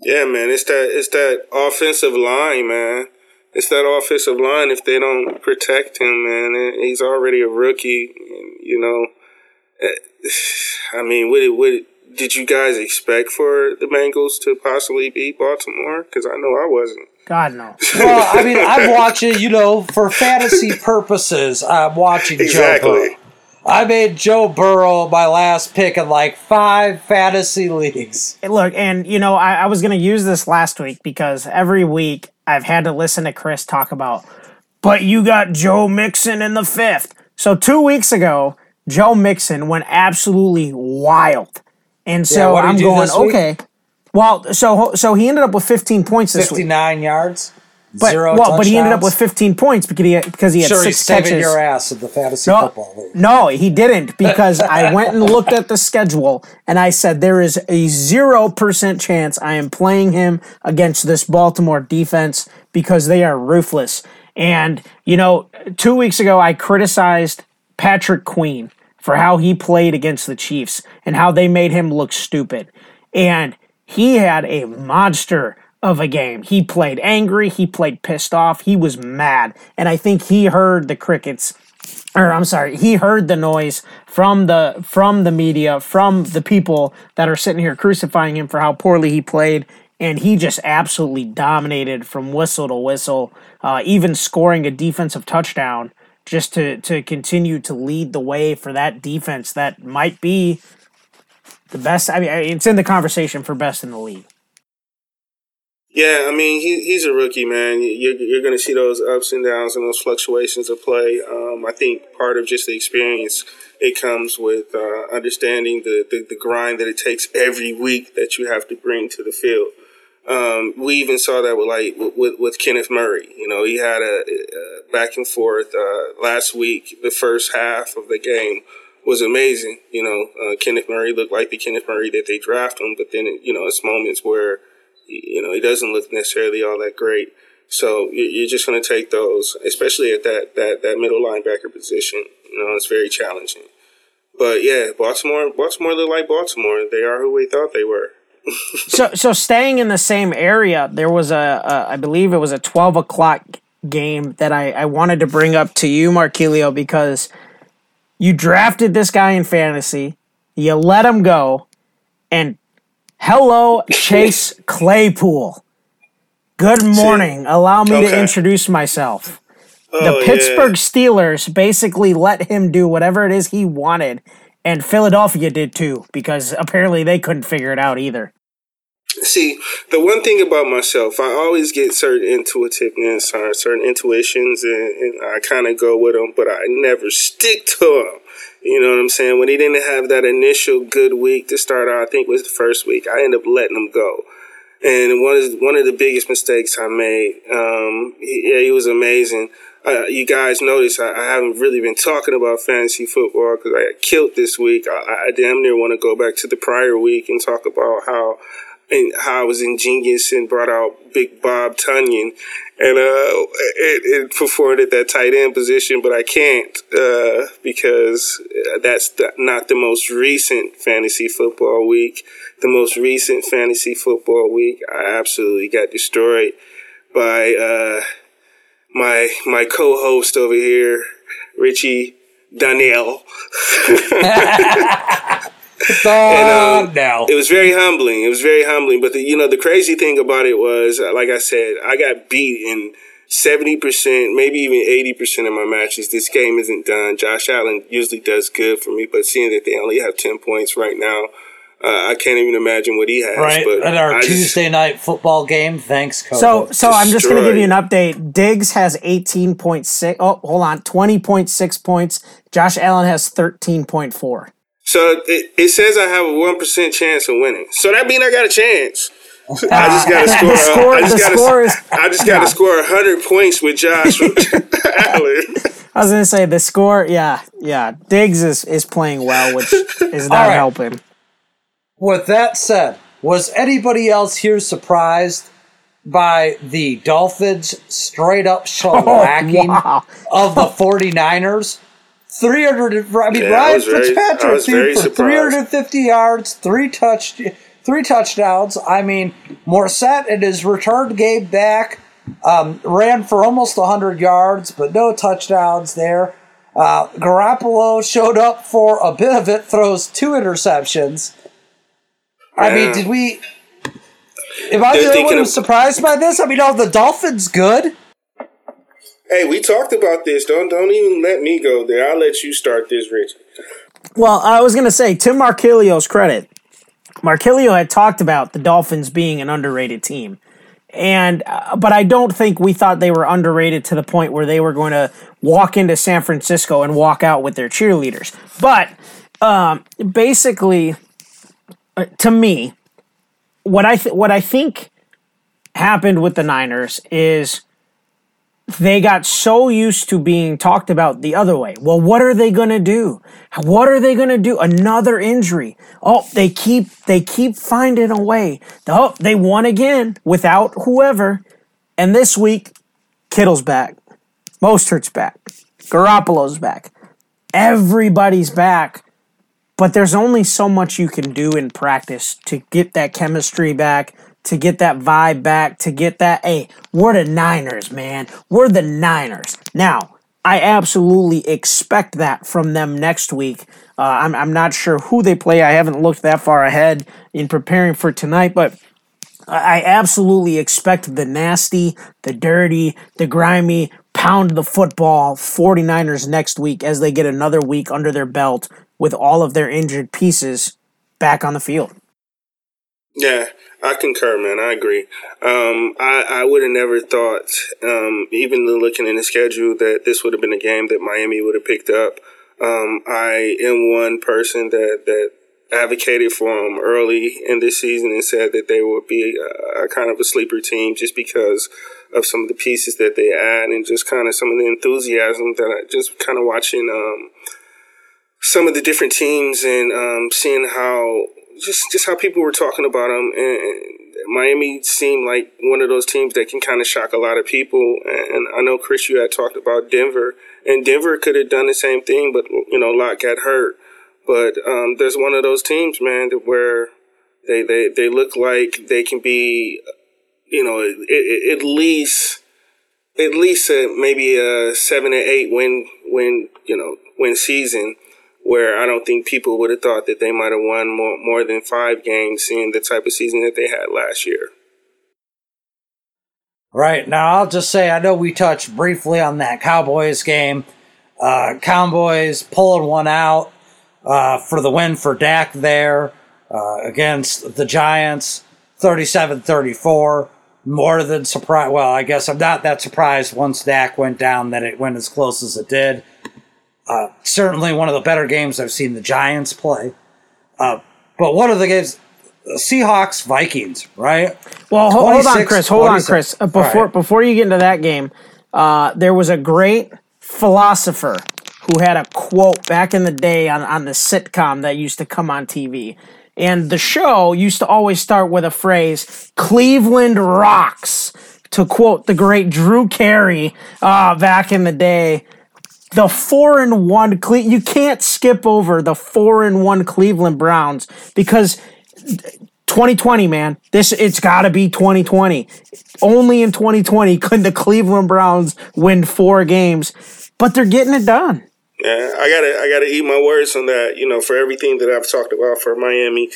D: Yeah, man, it's that it's that offensive line, man. It's that offensive line. If they don't protect him, man, and he's already a rookie. You know, I mean, what, what did you guys expect for the Bengals to possibly beat Baltimore? Because I know I wasn't.
C: God no.
B: Well, I mean, I'm watching, you know, for fantasy purposes, I'm watching
D: Exactly.
B: Burrow. I made Joe Burrow my last pick in like five fantasy leagues.
C: Look, and you know, I, I was going to use this last week because every week I've had to listen to Chris talk about, but you got Joe Mixon in the fifth. So two weeks ago, Joe Mixon went absolutely wild, and so
B: what'd
C: I'm going okay. Well, so so he ended up with 15 points this week,
B: 59 yards,
C: but
B: zero
C: well, but he ended up with 15 points because he had, because he had
B: Sure, he's
C: six
B: saving
C: catches.
B: your ass in the fantasy
C: No,
B: football league.
C: no, he didn't because I went and looked at the schedule and I said there is a 0% chance I am playing him against this Baltimore defense because they are ruthless. And, you know, two weeks ago I criticized Patrick Queen for how he played against the Chiefs and how they made him look stupid. And he had a monster of a game. He played angry, he played pissed off, he was mad. And I think he heard the crickets or I'm sorry, he heard the noise from the from the media, from the people that are sitting here crucifying him for how poorly he played, and he just absolutely dominated from whistle to whistle, uh, even scoring a defensive touchdown just to to continue to lead the way for that defense that might be the best. I mean, it's in the conversation for best in the league.
D: Yeah, I mean, he, he's a rookie, man. You're, you're going to see those ups and downs and those fluctuations of play. Um, I think part of just the experience, it comes with uh, understanding the, the, the grind that it takes every week that you have to bring to the field. Um, we even saw that with like with, with, Kenneth Murray. You know, he had a, a back and forth uh, last week. The first half of the game was amazing. You know, uh, Kenneth Murray looked like the Kenneth Murray that they drafted him, but then you know, it's moments where you know, he doesn't look necessarily all that great. So you- you're just going to take those, especially at that, that, that middle linebacker position. You know, it's very challenging. But yeah, Baltimore, Baltimore look like Baltimore. They are who we thought they were.
C: so so staying in the same area there was a, a i believe it was a 12 o'clock game that I, I wanted to bring up to you marquilio because you drafted this guy in fantasy you let him go and hello chase claypool. Good morning. Allow me to introduce myself. Oh, the
D: Oh, yeah.
C: pittsburgh steelers basically let him do whatever it is he wanted and philadelphia did too because apparently they couldn't figure it out either.
D: See, the one thing about myself, I always get certain intuitiveness or certain intuitions, and, and I kind of go with them, but I never stick to them. You know what I'm saying? When he didn't have that initial good week to start out, I think was the first week, I ended up letting him go. And one of one of the biggest mistakes I made. Um, he, yeah, he was amazing. Uh, you guys notice I, I, haven't really been talking about fantasy football because I got killed this week. I, I damn near want to go back to the prior week and talk about how and how I was ingenious and brought out Big Bob Tonyan and uh, it, it performed at that tight end position, but I can't uh, because that's the, not the most recent fantasy football week. The most recent fantasy football week, I absolutely got destroyed by uh, my my co-host over here, Richie Danielle.
B: and, um, now.
D: It was very humbling. It was very humbling. But the, you know, the crazy thing about it was, like I said, I got beat in seventy percent, maybe even eighty percent of my matches. This game isn't done. Josh Allen usually does good for me, but seeing that they only have ten points right now. Uh, I can't even imagine what he has.
B: Right
D: but
B: at our
D: I
B: Tuesday
D: just,
B: night football game. Thanks, Coach.
C: So, so I'm just going to give you an update. Diggs has 18.6. Oh, hold on, 20.6 points. Josh Allen has 13.4.
D: So it, it says I have a one percent chance of winning. So that means I got a chance. I just got to score.
C: the score,
D: I just
C: the
D: got
C: score is,
D: I just got to score hundred points with Josh Allen.
C: I was gonna say the score. Yeah, yeah. Diggs is is playing well, which is not
B: right.
C: helping.
B: With that said, was anybody else here surprised by the Dolphins straight up oh, shellacking
C: wow.
B: of the 49ers? 300 I mean
D: Yeah,
B: Ryan Fitzpatrick threw for 350 yards, three touch three touchdowns. I mean, Mostert in his return game back um, ran for almost 100 yards, but no touchdowns there. Uh, Garoppolo showed up for a bit of it, throws two interceptions. I mean, did we? Am I the only one who's surprised by this? I mean, are the Dolphins good?
D: Hey, we talked about this. Don't don't even let me go there. I'll let you start this, Rich.
C: Well, I was gonna say to Markilio's credit, Markilio had talked about the Dolphins being an underrated team, and uh, but I don't think we thought they were underrated to the point where they were going to walk into San Francisco and walk out with their cheerleaders. But um, basically, uh, to me, what I th- what I think happened with the Niners is they got so used to being talked about the other way. Well, what are they going to do? What are they going to do? Another injury. Oh, they keep they keep finding a way. Oh, they won again without whoever. And this week, Kittle's back. Mostert's back. Garoppolo's back. Everybody's back. But there's only so much you can do in practice to get that chemistry back, to get that vibe back, to get that, hey, we're the Niners, man. We're the Niners. Now, I absolutely expect that from them next week. Uh, I'm, I'm not sure who they play. I haven't looked that far ahead in preparing for tonight, but I absolutely expect the nasty, the dirty, the grimy, pound the football 49ers next week as they get another week under their belt with all of their injured pieces back on the field.
D: Yeah, I concur, man. I agree. Um, I, I would have never thought, um, even looking in the schedule, that this would have been a game that Miami would have picked up. Um, I am one person that, that advocated for them early in this season and said that they would be a, a kind of a sleeper team just because of some of the pieces that they add and just kind of some of the enthusiasm that I just kind of watching um, some of the different teams and um, seeing how just just how people were talking about them. And, Miami seemed like one of those teams that can kind of shock a lot of people. And I know Chris, you had talked about Denver, and Denver could have done the same thing, but you know, Lock got hurt. But um, there's one of those teams, man, where they, they, they look like they can be, you know, at, at least at least a, maybe a seven or eight win win you know win season where I don't think people would have thought that they might have won more more than five games, seeing the type of season that they had last year.
B: Right now, I'll just say I know we touched briefly on that Cowboys game. Uh, Cowboys pulling one out uh, for the win for Dak there uh, against the Giants. 37 34. More than surprised. Well, I guess I'm not that surprised once Dak went down that it went as close as it did. Uh, certainly one of the better games I've seen the Giants play. Uh, but one of the games, Seahawks Vikings, right?
C: Well, hold, hold on, Chris. Hold on, Chris. Uh, before right. before you get into that game, uh, there was a great philosopher who had a quote back in the day on, on the sitcom that used to come on TV. And the show used to always start with a phrase, Cleveland rocks, to quote the great Drew Carey uh, back in the day. The four and one, Cle- you can't skip over the four and one Cleveland Browns because 2020, man, this it's got to be 2020. Only in 2020 could the Cleveland Browns win four games, but they're getting it done.
D: Yeah, I gotta I gotta eat my words on that. You know, for everything that I've talked about for Miami,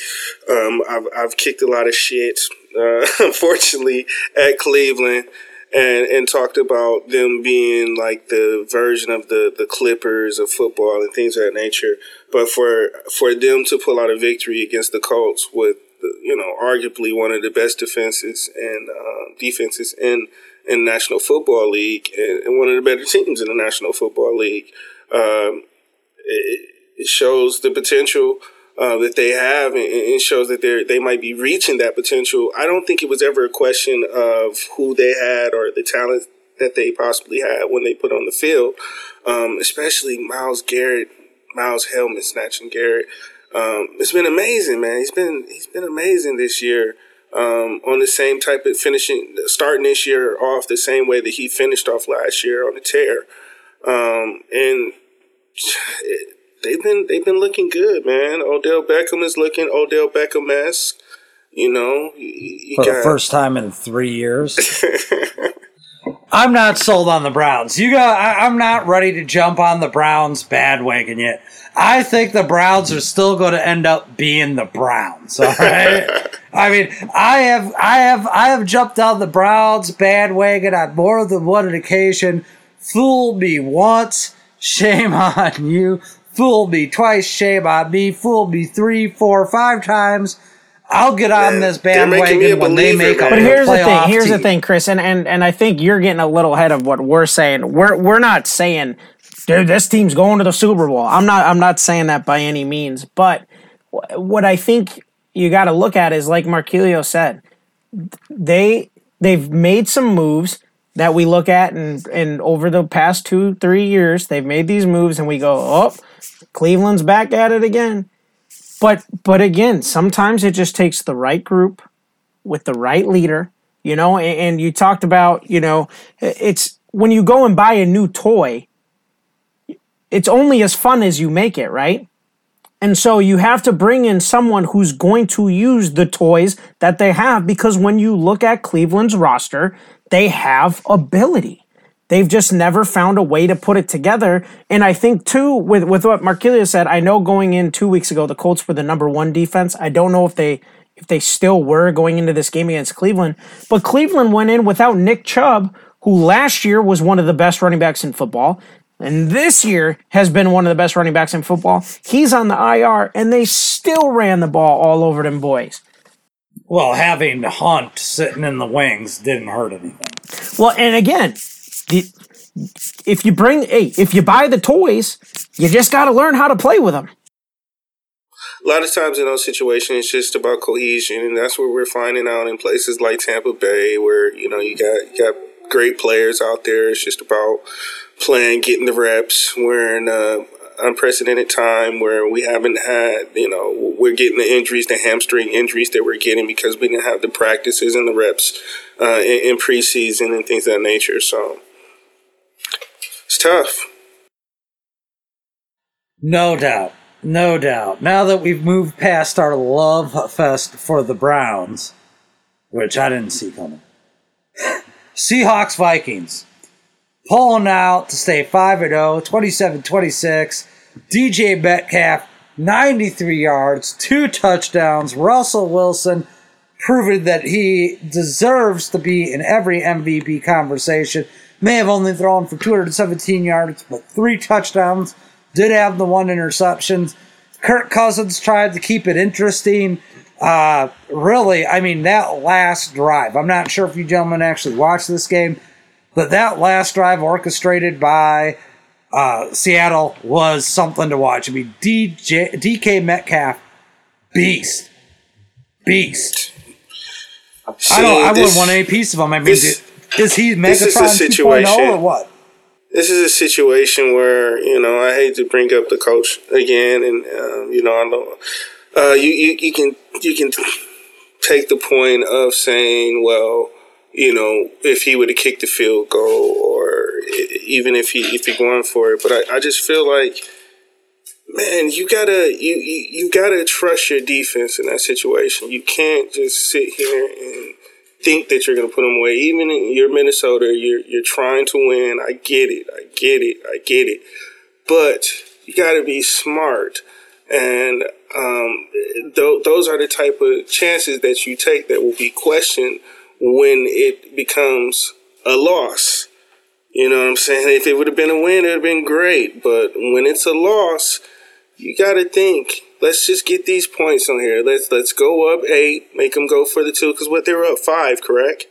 D: um, I've I've kicked a lot of shit, uh, unfortunately, at Cleveland, and and talked about them being like the version of the the Clippers of football and things of that nature. But for for them to pull out a victory against the Colts with you know arguably one of the best defenses and uh, defenses in in National Football League and, and one of the better teams in the National Football League um, it, it, shows the potential uh, that they have, and it shows that they they might be reaching that potential. I don't think it was ever a question of who they had or the talent that they possibly had when they put on the field, um, especially Myles Garrett, Myles helmet snatching Garrett. Um, it's been amazing, man. He's been he's been amazing this year. Um, on the same type of finishing, starting this year off the same way that he finished off last year on the tear. Um, and they've been they've been looking good, man. Odell Beckham is looking Odell Beckham esque. You know, you,
B: for got... the first time in three years. I'm not sold on the Browns. You got. I, I'm not ready to jump on the Browns bandwagon yet. I think the Browns are still going to end up being the Browns. All right. I mean, I have, I have, I have jumped on the Browns bandwagon on more than one occasion Fool me once, shame on you. Fool me twice, shame on me. Fool me three, four, five times. I'll get on this bandwagon when they make a
C: But here's the thing. Here's team. the thing, Chris, and, and and I think you're getting a little ahead of what we're saying. We're we're not saying, dude, this team's going to the Super Bowl. I'm not I'm not saying that by any means. But what I think you got to look at is like Marquilio said, they they've made some moves that we look at and and over the past two three years they've made these moves and we go oh cleveland's back at it again. But but again sometimes it just takes the right group with the right leader you know and, and you talked about you know it's when you go and buy a new toy it's only as fun as you make it right? And so you have to bring in someone who's going to use the toys that they have because when you look at Cleveland's roster, they have ability. They've just never found a way to put it together. And I think too, with, with what Marquilia said, I know going in two weeks ago, the Colts were the number one defense. I don't know if they if they still were going into this game against Cleveland. But Cleveland went in without Nick Chubb, who last year was one of the best running backs in football. And this year has been one of the best running backs in football. He's on the IR, and they still ran the ball all over them boys.
B: Well, having Hunt sitting in the wings didn't hurt anything.
C: Well, and again, if you bring, hey, if you buy the toys, you just got to learn how to play with them.
D: A lot of times in those situations, it's just about cohesion, and that's what we're finding out in places like Tampa Bay, where you know you got you got great players out there. It's just about playing, getting the reps. We're uh, unprecedented time where we haven't had, you know, we're getting the injuries, the hamstring injuries that we're getting because we didn't have the practices and the reps uh, in, in preseason and things of that nature. So it's tough.
B: No doubt. No doubt. Now that we've moved past our love fest for the Browns, which I didn't see coming, Seahawks Vikings pulling out to stay 5 0, 27 26. DJ Metcalf, 93 yards, two touchdowns. Russell Wilson proving that he deserves to be in every MVP conversation. May have only thrown for 217 yards, but three touchdowns. Did have the one interception. Kirk Cousins tried to keep it interesting. Uh, really, I mean, that last drive, I'm not sure if you gentlemen actually watched this game, but that last drive orchestrated by uh, Seattle was something to watch. I mean, DJ, DK Metcalf, beast. Beast. See, I don't. I this, wouldn't want any piece of him. I mean, this, is he Megatron 2.0 or what?
D: This is a situation where you know I hate to bring up the coach again, and uh, you know I know uh, you, you you can you can take the point of saying, well, you know, if he would have kicked the field goal, or even if he if he going for it, but I, I just feel like man, you gotta you, you, you gotta trust your defense in that situation. You can't just sit here and think that you're gonna put them away. Even in you're Minnesota, you're you're trying to win. I get it, I get it, I get it. But you gotta be smart. And um, th- those are the type of chances that you take that will be questioned when it becomes a loss. You know what I'm saying? If it would have been a win, it would have been great. But when it's a loss, you got to think. Let's just get these points on here. Let's let's go up eight, make them go for the two, because what they were up five, correct?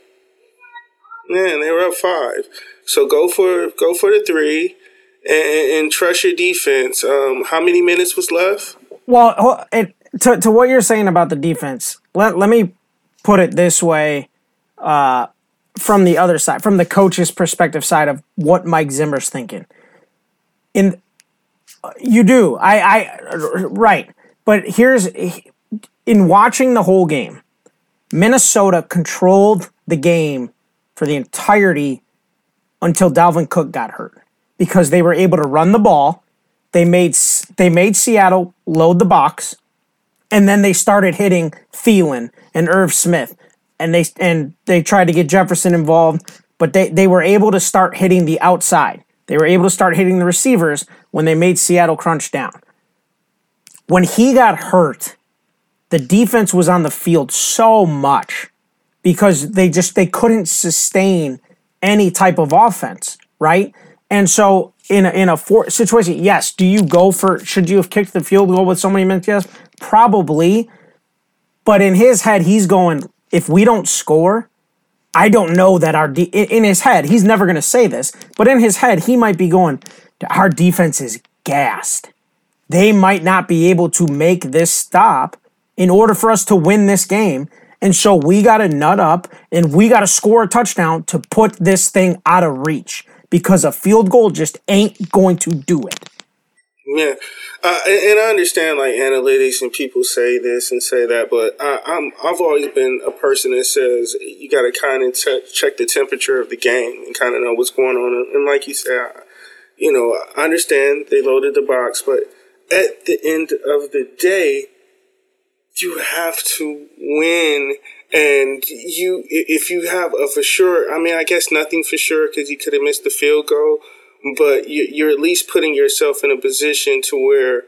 D: Man, they were up five. So go for go for the three, and, and trust your defense. Um, how many minutes was left?
C: Well, it, to to what you're saying about the defense, let let me put it this way. Uh, from the other side, from the coach's perspective side of what Mike Zimmer's thinking. In you do. I, I, right. But here's, in watching the whole game, Minnesota controlled the game for the entirety until Dalvin Cook got hurt because they were able to run the ball. They made they made Seattle load the box, and then they started hitting Thielen and Irv Smith, and they and they tried to get Jefferson involved, but they, they were able to start hitting the outside. They were able to start hitting the receivers when they made Seattle crunch down. When he got hurt, the defense was on the field so much because they just they couldn't sustain any type of offense, right? And so in a, in a four situation, yes, do you go for should you have kicked the field goal with so many minutes? Yes, probably. But in his head, he's going, if we don't score, I don't know that our de- in his head he's never going to say this, but in his head he might be going, our defense is gassed. They might not be able to make this stop in order for us to win this game. And so we got to nut up and we got to score a touchdown to put this thing out of reach because a field goal just ain't going to do it.
D: Yeah, uh, and, I understand like analytics and people say this and say that, but I, I'm I've always been a person that says you got to kind of t- check the temperature of the game and kind of know what's going on. And like you said, I, you know, I understand they loaded the box, but at the end of the day, you have to win. And you, if you have a for sure, I mean, I guess nothing for sure because you could have missed the field goal but you're at least putting yourself in a position to where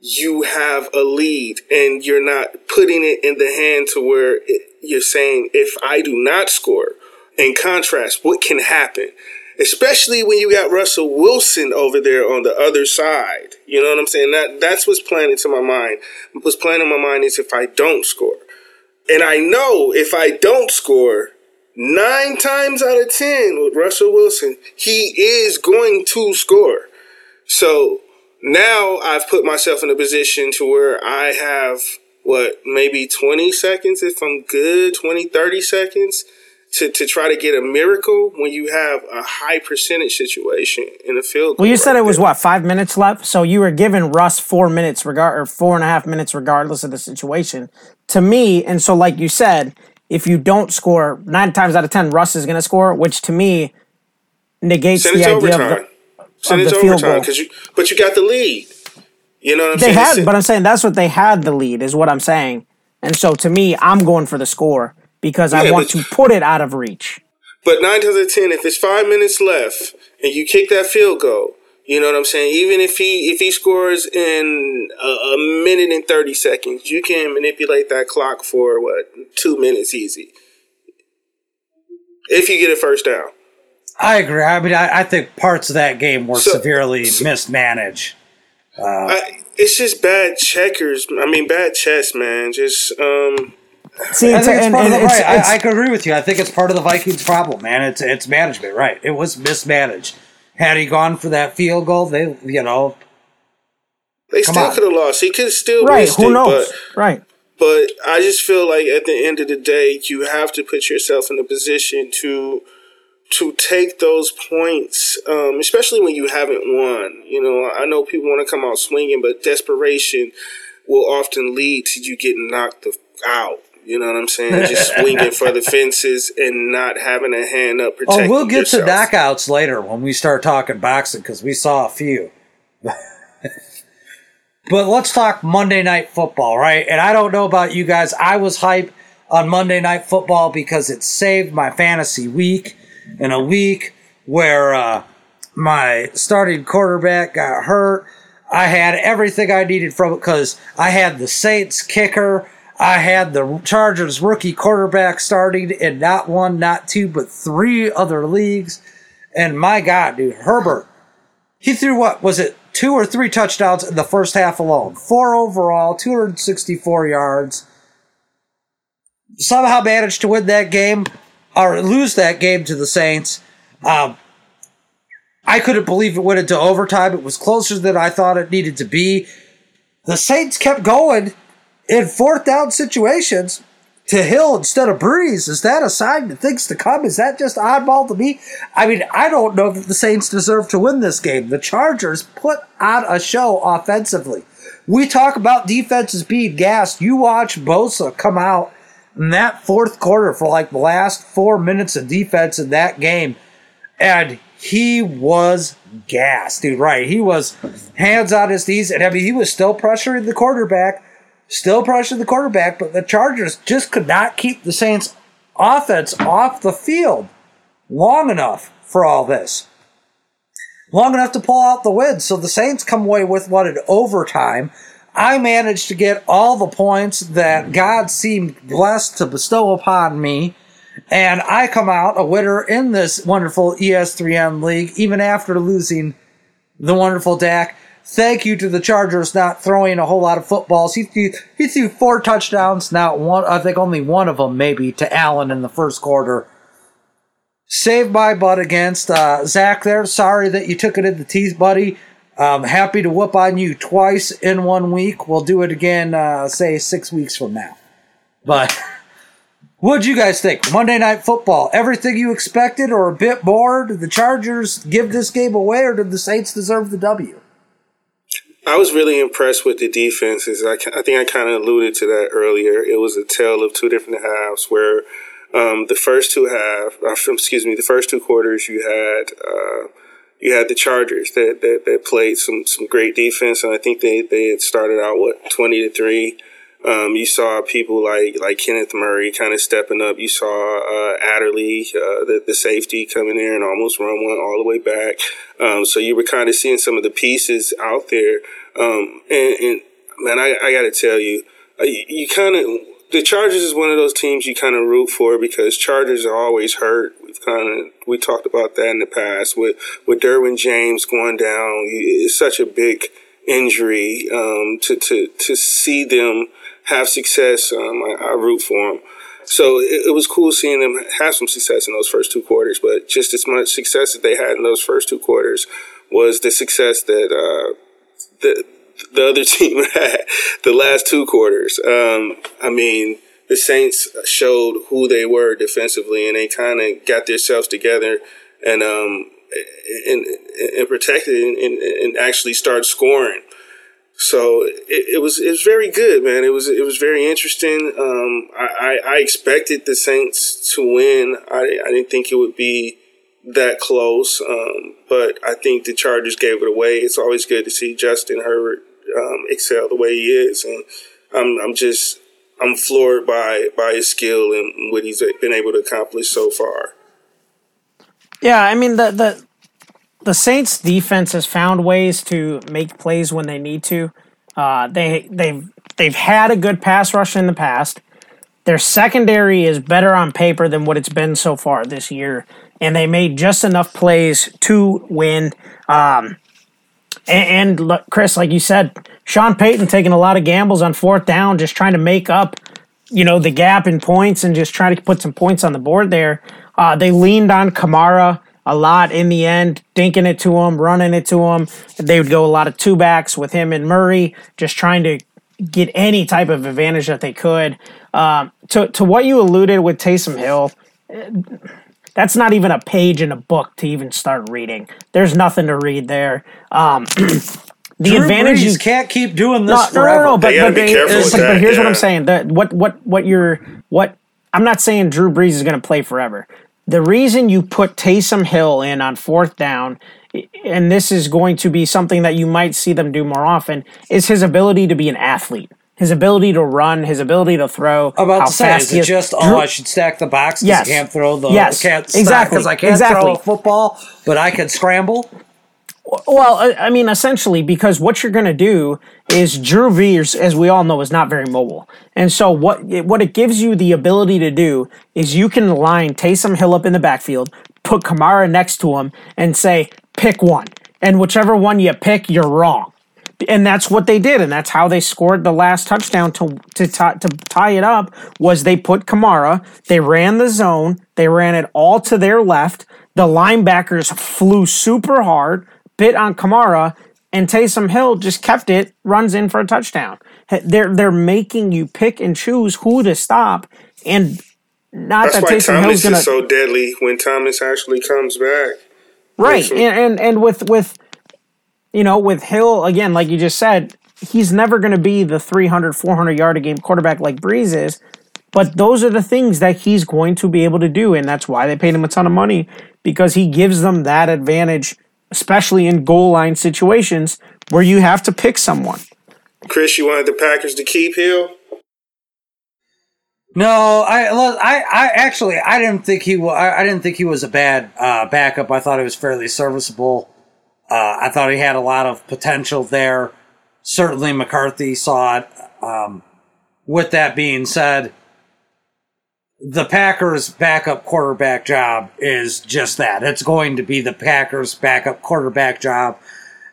D: you have a lead and you're not putting it in the hand to where you're saying, if I do not score, in contrast, what can happen? Especially when you got Russell Wilson over there on the other side. You know what I'm saying? That that's what's playing into my mind. What's playing in my mind is if I don't score. And I know if I don't score, nine times out of ten with Russell Wilson, he is going to score. So now I've put myself in a position to where I have what maybe 20 seconds if I'm good, 20, 30 seconds to, to try to get a miracle when you have a high percentage situation in the field.
C: Well, you said it was what five minutes left, so you were giving Russ four minutes regard or four and a half minutes regardless of the situation. To me, and so like you said, if you don't score, nine times out of ten, Russ is going to score, which to me negates Send the idea overtime. of the,
D: Send of the field goal. You, but you got the lead. You know what I'm
C: they
D: saying?
C: They had, but I'm saying that's what they had the lead is what I'm saying. And so to me, I'm going for the score because yeah, I want to put it out of reach.
D: But nine times out of ten, if it's five minutes left and you kick that field goal, you know what I'm saying? Even if he if he scores in a, a, minute and thirty seconds, you can manipulate that clock for what two minutes easy. If you get a first down.
B: I agree. I mean, I, I think parts of that game were so, severely so, mismanaged.
D: Uh, I, it's just bad checkers. I mean, bad chess, man. Just um.
B: See, I think it's and, part and of the right. I, I agree with you. I think it's part of the Vikings' problem, man. It's it's management, right? It was mismanaged. Had he gone for that field goal, they you know
D: they still could have lost. He could still
C: right. Who it, knows? But, right.
D: But I just feel like at the end of the day, you have to put yourself in a position to to take those points, um, especially when you haven't won. You know, I know people want to come out swinging, but desperation will often lead to you getting knocked out. You know what I'm saying? Just swinging for the fences and not having a hand up protecting
B: Oh, we'll get
D: yourself.
B: to knockouts later when we start talking boxing because we saw a few. but let's talk Monday Night Football, right? And I don't know about you guys. I was hyped on Monday Night Football because it saved my fantasy week in a week where uh, my starting quarterback got hurt. I had everything I needed from it because I had the Saints kicker. I had the Chargers rookie quarterback starting in not one, not two, but three other leagues. And my God, dude, Herbert, he threw what was it, two or three touchdowns in the first half alone, four overall, 264 yards. Somehow managed to win that game or lose that game to the Saints. Um, I couldn't believe it went into overtime. It was closer than I thought it needed to be. The Saints kept going in fourth down situations to Hill instead of Brees? Is that a sign of things to come? Is that just oddball to me? I mean, I don't know that the Saints deserve to win this game. The Chargers put on a show offensively. We talk about defenses being gassed. You watch Bosa come out in that fourth quarter for like the last four minutes of defense in that game, and he was gassed, dude. Right, he was hands on his knees, and I mean he was still pressuring the quarterback, still pressuring the quarterback, but the Chargers just could not keep the Saints' offense off the field long enough for all this. Long enough to pull out the win. So the Saints come away with what an overtime I managed to get all the points that God seemed blessed to bestow upon me. And I come out a winner in this wonderful ES3N league, even after losing the wonderful Dak. Thank you to the Chargers not throwing a whole lot of footballs. He threw, he threw four touchdowns, not one, I think only one of them maybe to Allen in the first quarter. Saved my butt against uh, Zach there. Sorry that you took it in the teeth, buddy. I'm happy to whoop on you twice in one week. We'll do it again, uh, say six weeks from now. But what'd you guys think? Monday Night Football, everything you expected or a bit more? Did the Chargers give this game away or did the Saints deserve the W?
D: I was really impressed with the defenses. I, I think I kind of alluded to that earlier. It was a tale of two different halves where um, the first two half, uh, excuse me, the first two quarters you had. Uh, you had the Chargers that, that, that played some, some great defense, and I think they, they had started out what twenty to three. Um, you saw people like like Kenneth Murray kind of stepping up. You saw uh, Adderley, uh, the, the safety, coming in and almost run one all the way back. Um, so you were kind of seeing some of the pieces out there. Um, and, and, man, I, I got to tell you, uh, you, you kind of the Chargers is one of those teams you kind of root for because Chargers are always hurt. We've kind of we talked about that in the past with with Derwin James going down. It's such a big injury um, to to to see them have success. Um, I, I, root for them. So it, it, was cool seeing them have some success in those first two quarters. But just as much success that they had in those first two quarters was the success that uh, the the other team had the last two quarters. Um, I mean, the Saints showed who they were defensively, and they kind of got themselves together and um, and, and protected and, and, actually started scoring. So it, it, was it was very good, man. It was it was very interesting. Um, I, I, I expected the Saints to win. I, I didn't think it would be that close, um, but I think the Chargers gave it away. It's always good to see Justin Herbert um, excel the way he is, and I'm I'm just I'm floored by by his skill and what he's been able to accomplish so far.
C: Yeah, I mean the the the Saints defense has found ways to make plays when they need to. Uh, they they've they've had a good pass rush in the past. Their secondary is better on paper than what it's been so far this year, and they made just enough plays to win. Um, And, and look, Chris, like you said, Sean Payton taking a lot of gambles on fourth down, just trying to make up, you know, the gap in points and just trying to put some points on the board there. Uh, they leaned on Kamara a lot in the end, dinking it to him, running it to him. They would go a lot of two backs with him and Murray, just trying to get any type of advantage that they could. Um, to to what you alluded with Taysom Hill, that's not even a page in a book to even start reading. There's nothing to read there. Um, the
B: Drew
C: advantage
B: Brees
C: you
B: can't keep doing this
C: no, no,
B: forever.
C: no, no, but,
D: They
C: but,
D: be careful
C: but,
D: with
C: but
D: that,
C: here's what. I'm saying. That what what what you're what I'm not saying Drew Brees is going to play forever. The reason you put Taysom Hill in on fourth down, and this is going to be something that you might see them do more often, is his ability to be an athlete. His ability to run, his ability to throw.
B: I'm about
C: how
B: to say,
C: fast
B: is
C: he
B: it just oh
C: Drew-
B: I should stack the box because
C: Yes.
B: I can't throw the
C: Yes,
B: can't
C: exactly,
B: because I can't
C: exactly.
B: throw a football, but I can scramble.
C: Well, I mean, essentially, because what you're going to do is Drew Brees, as we all know, is not very mobile, and so what it, what it gives you the ability to do is you can line Taysom Hill up in the backfield, put Kamara next to him, and say pick one, and whichever one you pick, you're wrong, and that's what they did, and that's how they scored the last touchdown to to to tie it up. Was they put Kamara, they ran the zone, they ran it all to their left. The linebackers flew super hard bit on Kamara, and Taysom Hill just kept it, runs in for a touchdown. They're they're making you pick and choose who to stop, and not
D: That's
C: that
D: why
C: Taysom Hill's
D: Thomas
C: gonna
D: is so deadly when Thomas actually comes back.
C: right. And, and and with with you know with Hill again, like you just said, he's never going to be the 300, 400 yard a game quarterback like Brees is. But those are the things that he's going to be able to do, and that's why they paid him a ton of money because he gives them that advantage especially in goal line situations where you have to pick someone.
D: Chris, you wanted the Packers to keep Hill?
B: No, I, I, I actually, I didn't think he, wa- I, I didn't think he was a bad uh, backup. I thought he was fairly serviceable. Uh, I thought he had a lot of potential there. Certainly, McCarthy saw it. Um, with that being said, the Packers' backup quarterback job is just that. It's going to be the Packers' backup quarterback job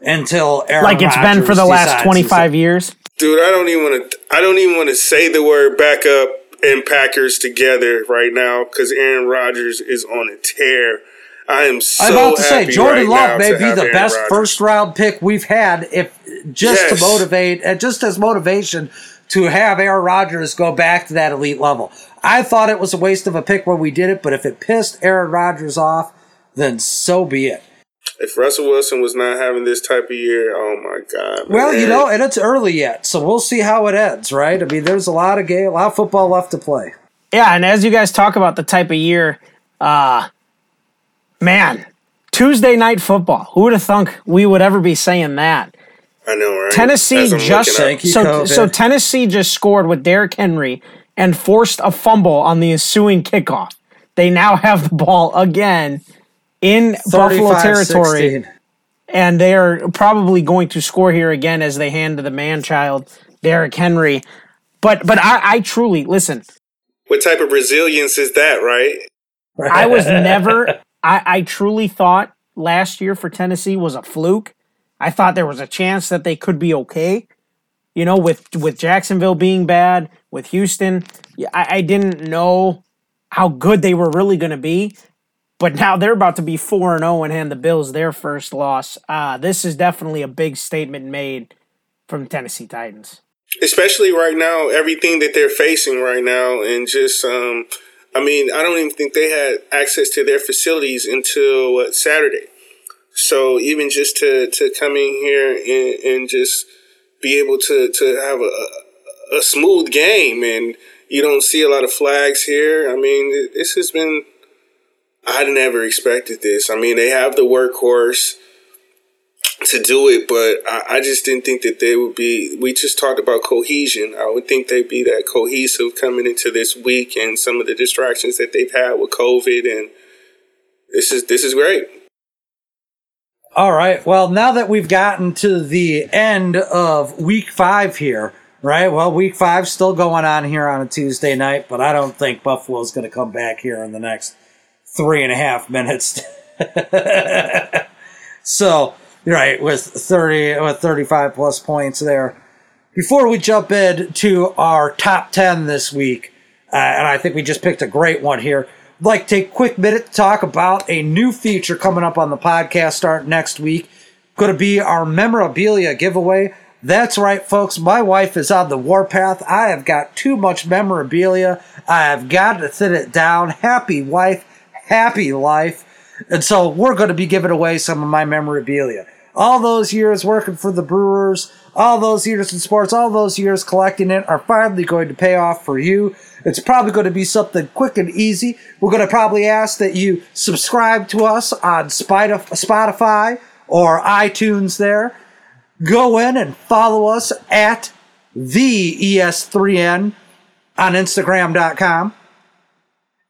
B: until Aaron
C: like it's been for
B: Rodgers
C: the last
B: decides
C: 25 years.
D: Dude, I don't even want to. I don't even want to say the word backup and Packers together right now because Aaron Rodgers is on a tear. I am so
B: I'm about to say Jordan
D: right
B: Love may be the
D: Aaron
B: best
D: Rodgers.
B: first round pick we've had if just
D: Yes.
B: to motivate and just as motivation to have Aaron Rodgers go back to that elite level. I thought it was a waste of a pick when we did it, but if it pissed Aaron Rodgers off, then so be it.
D: If Russell Wilson was not having this type of year, oh my god.
B: Well, you know, and it's early yet, so we'll see how it ends, right? I mean, there's a lot of game, a lot of football left to play.
C: Yeah, and as you guys talk about the type of year, uh man, Tuesday night football. Who would have thunk we would ever be saying that?
D: I know, right?
C: Tennessee just
D: looking up.
B: Thank you,
C: so
B: COVID.
C: so Tennessee just scored with Derrick Henry and forced a fumble on the ensuing kickoff. They now have the ball again in Buffalo
B: 35-16.
C: territory, and they are probably going to score here again as they hand to the man child Derrick Henry. But but I, I truly listen.
D: What type of resilience is that, right?
C: I was never. I, I truly thought last year for Tennessee was a fluke. I thought there was a chance that they could be okay. You know, with with Jacksonville being bad, with Houston, I, I didn't know how good they were really going to be. But now they're about to be four and zero and hand the Bills their first loss. Uh, this is definitely a big statement made from Tennessee Titans.
D: especially right now, everything that they're facing right now, and just, um, I mean, I don't even think they had access to their facilities until what, Saturday. So even just to, to come in here and, and just be able to, to have a, a smooth game, and you don't see a lot of flags here. I mean, this has been, I never expected this. I mean, they have the workhorse to do it, but I, I just didn't think that they would be. We just talked about cohesion. I would think they'd be that cohesive coming into this week, and some of the distractions that they've had with COVID, and this is this is great.
B: All right. Well, now that we've gotten to the end of week five here, right? Well, week five's still going on here on a Tuesday night, but I don't think Buffalo's going to come back here in the next three and a half minutes. so right with 30 with 35 plus points there. Before we jump in to our top 10 this week, uh, and I think we just picked a great one here. Like take a quick minute to talk about a new feature coming up on the podcast start next week. Going to be our memorabilia giveaway. That's right, folks. My wife is on the warpath. I have got too much memorabilia. I have got to thin it down. Happy wife, happy life. And so we're going to be giving away some of my memorabilia. All those years working for the Brewers, all those years in sports, all those years collecting it are finally going to pay off for you. It's probably going to be something quick and easy. We're going to probably ask that you subscribe to us on Spotify or iTunes there go in and follow us at the ES3N on Instagram.com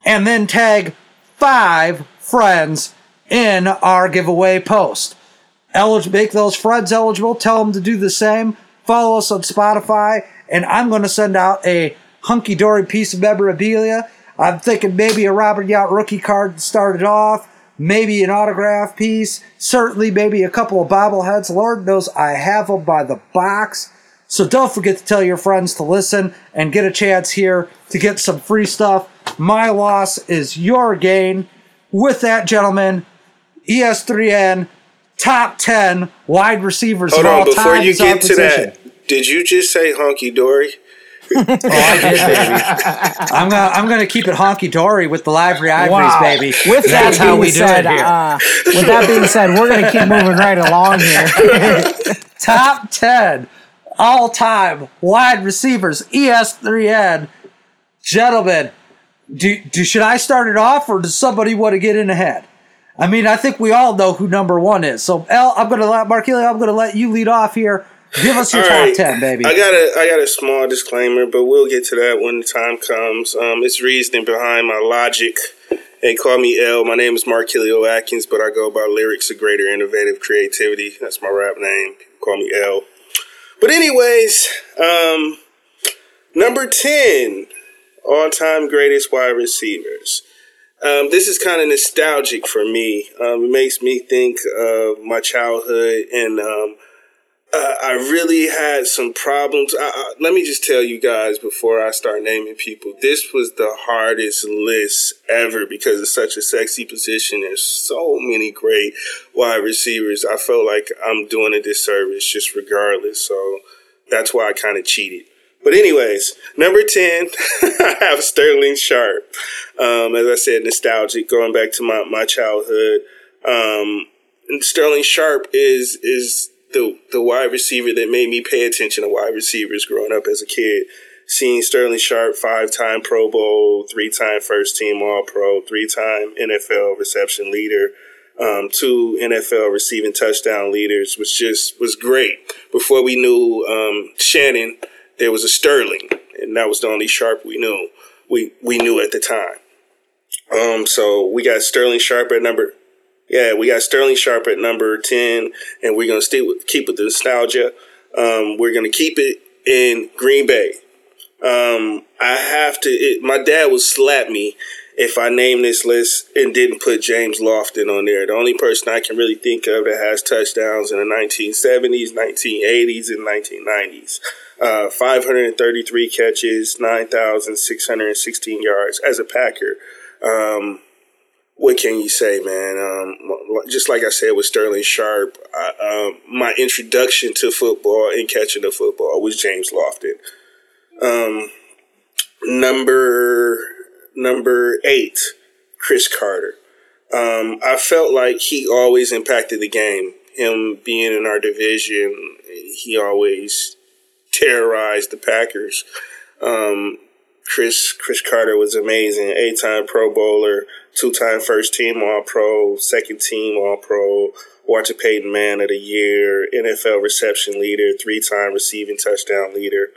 B: and then tag five friends in our giveaway post. Elig- make those friends eligible. Tell them to do the same. Follow us on Spotify, and I'm going to send out a hunky dory piece of memorabilia. I'm thinking maybe a Robin Yount rookie card to start it off maybe an autograph piece, certainly maybe a couple of bobbleheads. Lord knows I have them by the box. So don't forget to tell your friends to listen and get a chance here to get some free stuff. My loss is your gain. With that, gentlemen, ES3N top 10 wide receivers
D: Hold
B: of all
D: on, before
B: time
D: you get to
B: position.
D: that, did you just say honky dory?
B: Oh, I did, baby. I'm gonna I'm gonna keep it honky dory with the library ivories,
C: Wow.
B: baby.
C: With that
B: That's how
C: being
B: we do
C: said,
B: it here.
C: uh, with that being said, we're gonna keep moving right along here.
B: top 10 all time wide receivers, E ES3N. Gentlemen, do, do, should I start it off or does somebody want to get in ahead? I mean, I think we all know who number one is. So, El, I'm going to let Markelia, I'm going to let you lead off here. Give us your
D: All
B: top
D: right.
B: 10, baby.
D: I got a I got a small disclaimer, but we'll get to that when the time comes. Um, it's reasoning behind my logic. They call me L. My name is Mark Kilio Atkins, but I go by lyrics of greater innovative creativity. That's my rap name. Call me L. But anyways, um, number ten, all time greatest wide receivers. Um, this is kind of nostalgic for me. Um, it makes me think of my childhood and um, uh, I really had some problems. I, I, let me just tell you guys before I start naming people, this was the hardest list ever because it's such a sexy position. There's so many great wide receivers. I felt like I'm doing a disservice just regardless. So that's why I kind of cheated. But anyways, number 10, I have Sterling Sharpe. Um, as I said, nostalgic, going back to my, my childhood. Um, and Sterling Sharpe is, is, the the wide receiver that made me pay attention to wide receivers growing up as a kid. Seeing Sterling Sharpe, five time Pro Bowl, three time first team All Pro, three time NFL reception leader, um, two NFL receiving touchdown leaders was just was great. Before we knew um, Shannon, there was a Sterling, and that was the only Sharpe we knew. We we knew at the time. Um, so we got Sterling Sharpe at number yeah, we got Sterling Sharpe at number 10, and we're going to stay with, keep with the nostalgia. Um, we're going to keep it in Green Bay. Um, I have to, it, my dad would slap me if I named this list and didn't put James Lofton on there. The only person I can really think of that has touchdowns in the 1970s, 1980s, and 1990s. Uh, 533 catches, 9,616 yards as a Packer. Um, what can you say, man? Um, just like I said with Sterling Sharpe, I, um, my introduction to football and catching the football was James Lofton. Um, number number eight, Cris Carter. Um, I felt like he always impacted the game. Him being in our division, he always terrorized the Packers. Um, Chris Cris Carter was amazing. Eight time Pro Bowler, two time first team All Pro, second team All Pro, Walter Payton Man of the Year, NFL reception leader, three time receiving touchdown leader.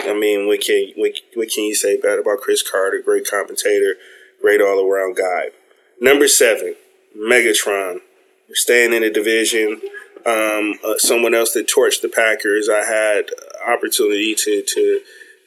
D: I mean, what can what, what can you say bad about Cris Carter? Great commentator, great all around guy. Number seven, Megatron. We're staying in the division. Um, uh, someone else that torched the Packers. I had opportunity to to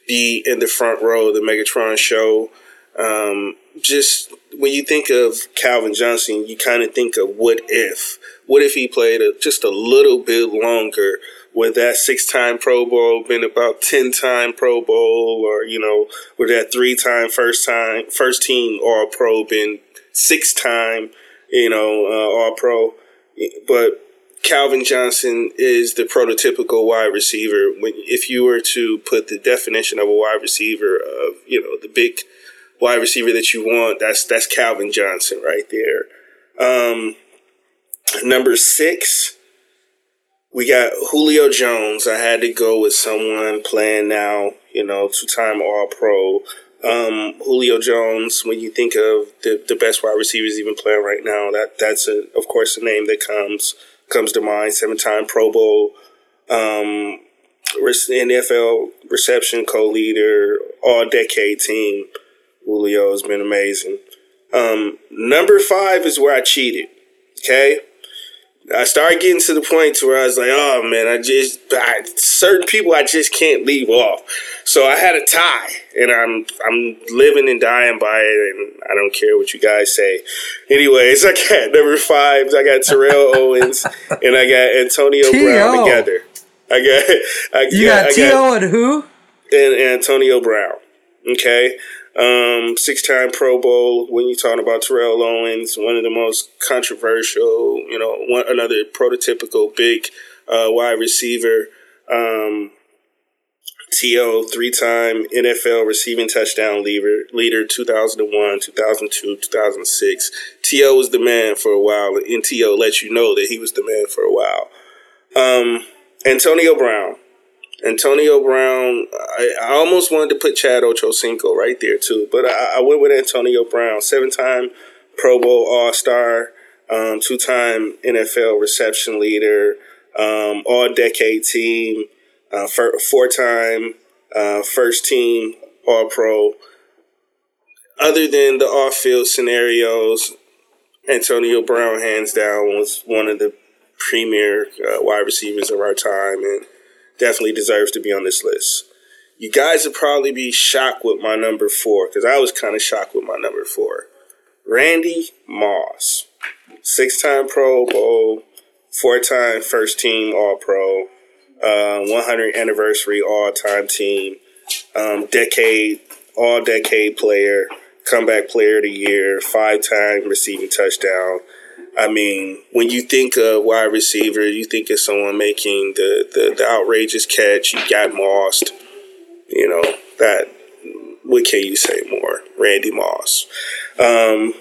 D: be in the front row of the Megatron show. Um, just when you think of Calvin Johnson, you kind of think of what if? What if he played a, just a little bit longer? Would that six time Pro Bowl been about 10 time Pro Bowl or, you know, would that three time first time, first team All Pro been six time, you know, uh, All Pro? But Calvin Johnson is the prototypical wide receiver. When if you were to put the definition of a wide receiver of you know the big wide receiver that you want, that's that's Calvin Johnson right there. Um, number six, we got Julio Jones. I had to go with someone playing now. You know, two time All Pro. Um, Julio Jones. When you think of the the best wide receivers even playing right now, that that's a, of course a name that comes comes to mind. Seven time Pro Bowl, um, NFL reception co leader, all decade team. Julio has been amazing. Um, number five is where I cheated. Okay. I started getting to the point to where I was like, oh man, I just I, certain people I just can't leave off. So I had a tie, and I'm I'm living and dying by it, and I don't care what you guys say. Anyways, I got number five. I got Terrell Owens, and I got Antonio Brown together. I got I,
B: you
D: yeah,
B: got T.O. and who?
D: And Antonio Brown. Okay. Um, six-time Pro Bowl. When you're talking about Terrell Owens, one of the most controversial, you know, one another prototypical big uh, wide receiver. Um, T.O. three-time NFL receiving touchdown leader, leader 2001, 2002, 2006. T.O. was the man for a while, and T.O. let you know that he was the man for a while. Um, Antonio Brown. Antonio Brown, I, I, almost wanted to put Chad Ochocinco right there too, but I, I went with Antonio Brown, seven-time Pro Bowl All-Star, um, two-time NFL reception leader, um, all-decade team, uh, four-time uh, first-team All-Pro. Other than the off-field scenarios, Antonio Brown, hands down, was one of the premier uh, wide receivers of our time, and definitely deserves to be on this list. You guys would probably be shocked with my number four because I was kind of shocked with my number four. Randy Moss, six time Pro Bowl, four time first team All Pro, uh, 100 anniversary All Time Team, um, decade, All Decade Player, Comeback Player of the Year, five time receiving touchdown. I mean, when you think of wide receiver, you think of someone making the, the, the outrageous catch. You got Moss. You know, that, what can you say more? Randy Moss. Um,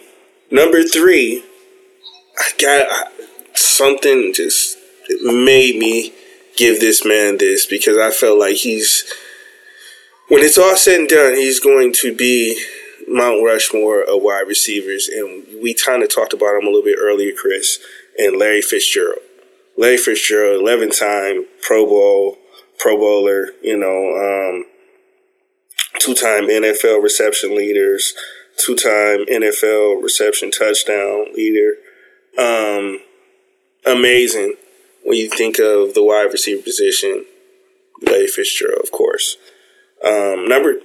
D: number three, I got something just made me give this man this because I felt like he's, when it's all said and done, he's going to be Mount Rushmore of wide receivers, and we kind of talked about him a little bit earlier, Chris, and Larry Fitzgerald. Larry Fitzgerald, 11 time Pro Bowl, Pro Bowler, you know, um, two time NFL reception leaders, two time NFL reception touchdown leader. Um, amazing when you think of the wide receiver position, Larry Fitzgerald, of course. Um, number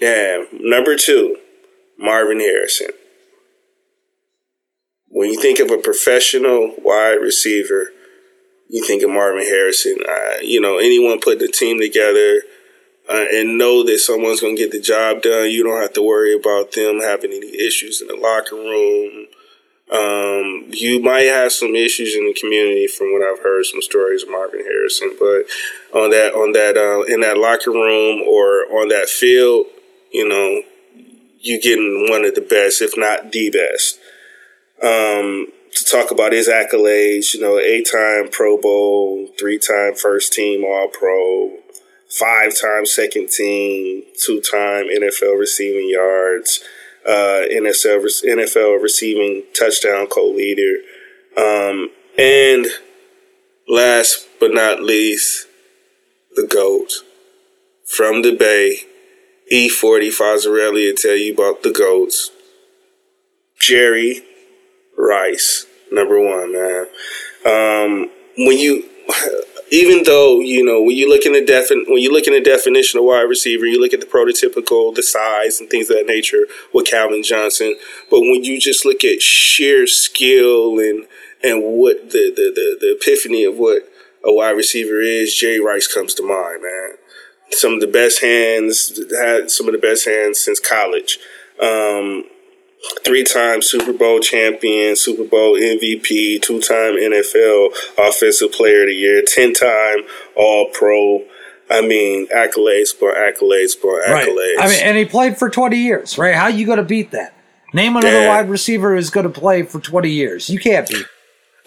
D: yeah, number two, Marvin Harrison. When you think of a professional wide receiver, you think of Marvin Harrison. Uh, you know, anyone put the team together uh, and know that someone's going to get the job done. You don't have to worry about them having any issues in the locker room. Um, you might have some issues in the community from what I've heard some stories of Marvin Harrison, but on that, on that, uh, in that locker room or on that field, you know, you're getting one of the best, if not the best. Um, to talk about his accolades, you know, eight time Pro Bowl, three time first team All Pro, five time second team, two time NFL receiving yards, uh, NFL, NFL receiving touchdown co leader. Um, and last but not least, the GOAT from the Bay, E40 Fonzarelli will tell you about the goats. Jerry Rice, number one, man. Um, when you, even though you know when you look in the defin- when you look in the definition of wide receiver, you look at the prototypical, the size and things of that nature with Calvin Johnson. But when you just look at sheer skill and and what the the, the, the epiphany of what a wide receiver is, Jerry Rice comes to mind, man. Some of the best hands had some of the best hands since college. Um, three time Super Bowl champion, Super Bowl MVP, two time NFL Offensive Player of the Year, 10 time All Pro. I mean, accolades for accolades for accolades.
B: Right. I mean, and he played for 20 years, right? How you going to beat that? Name another
D: Yeah.
B: wide receiver who's going to play for 20 years. You can't beat.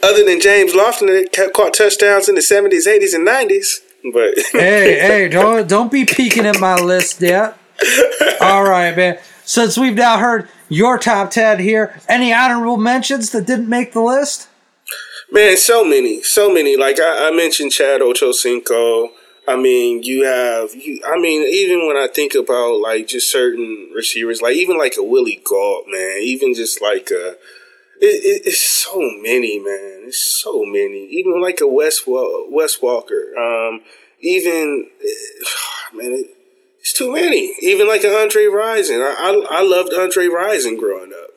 D: Other than James Lofton, that caught touchdowns in the 70s, 80s, and 90s. But
B: hey, hey, don't don't be peeking at my list yet. All right, man. Since we've now heard your top 10 here, any honorable mentions that didn't make the list?
D: Man, so many, so many. Like I, I mentioned, Chad Ochocinco. I mean, you have you. I mean, even when I think about like just certain receivers, like even like a Willie Gault, man. Even just like a, it, it, it's so many, man. It's so many. Even like a West Wa- Wes Walker. Um, even man, it, it's too many. Even like an Andre Rison. I, I I loved Andre Rison growing up.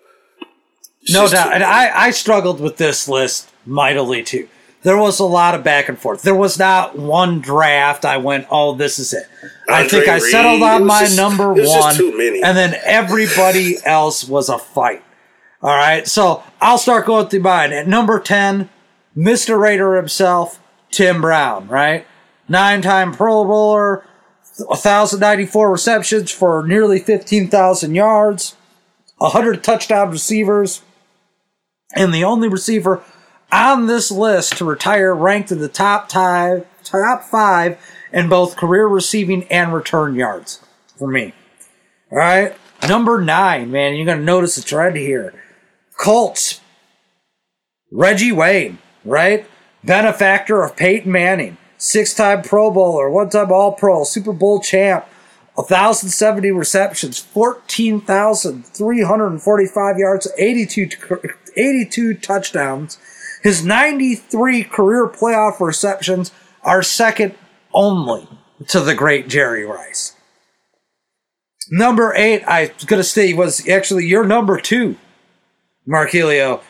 D: It's
B: No doubt. And. I, I struggled with this list mightily too. There was a lot of back and forth. There was not one draft I went, oh, this is it. I think I settled
D: it
B: on my
D: just-
B: number
D: it was just
B: one.
D: too many.
B: And then everybody else was a fight. All right. So I'll start going through mine. At number 10, Mr. Raider himself, Tim Brown, right? Nine time Pro Bowler, 1,094 receptions for nearly 15,000 yards, 100 touchdown receivers, and the only receiver on this list to retire ranked in the top five, top five in both career receiving and return yards for me. All right, number nine, man, you're gonna notice a trend here. Colts, Reggie Wayne, right? Benefactor of Peyton Manning, six-time Pro Bowler, one-time All-Pro, Super Bowl champ, 1,070 receptions, 14,345 yards, 82, 82 touchdowns. His 93 career playoff receptions are second only to the great Jerry Rice. Number eight, I was going to say, was actually your number two, Markelio.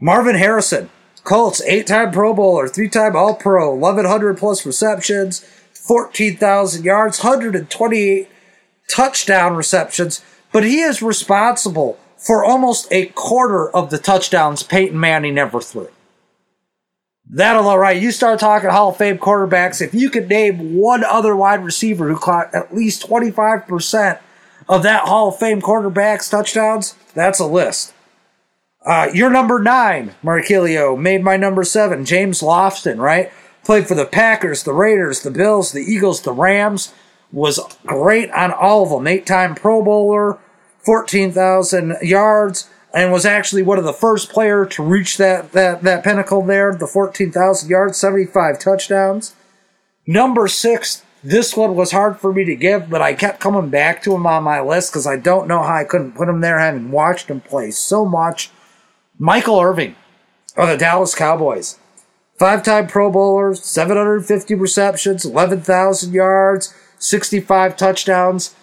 B: Marvin Harrison, Colts, eight time Pro Bowler, three time All Pro, 1,100 plus receptions, 14,000 yards, 128 touchdown receptions, but he is responsible for almost a quarter of the touchdowns Peyton Manning ever threw. That'll all right. You start talking Hall of Fame quarterbacks. If you could name one other wide receiver who caught at least 25% of that Hall of Fame quarterback's touchdowns, that's a list. Uh, your number nine, Markilio, made my number seven, James Lofton, right? Played for the Packers, the Raiders, the Bills, the Eagles, the Rams. Was great on all of them. Eight time Pro Bowler, 14,000 yards, and was actually one of the first player to reach that, that, that pinnacle there, the 14,000 yards, 75 touchdowns. Number six, this one was hard for me to give, but I kept coming back to him on my list because I don't know how I couldn't put him there, having watched him play so much. Michael Irvin of the Dallas Cowboys. Five time Pro Bowler, 750 receptions, 11,000 yards, 65 touchdowns.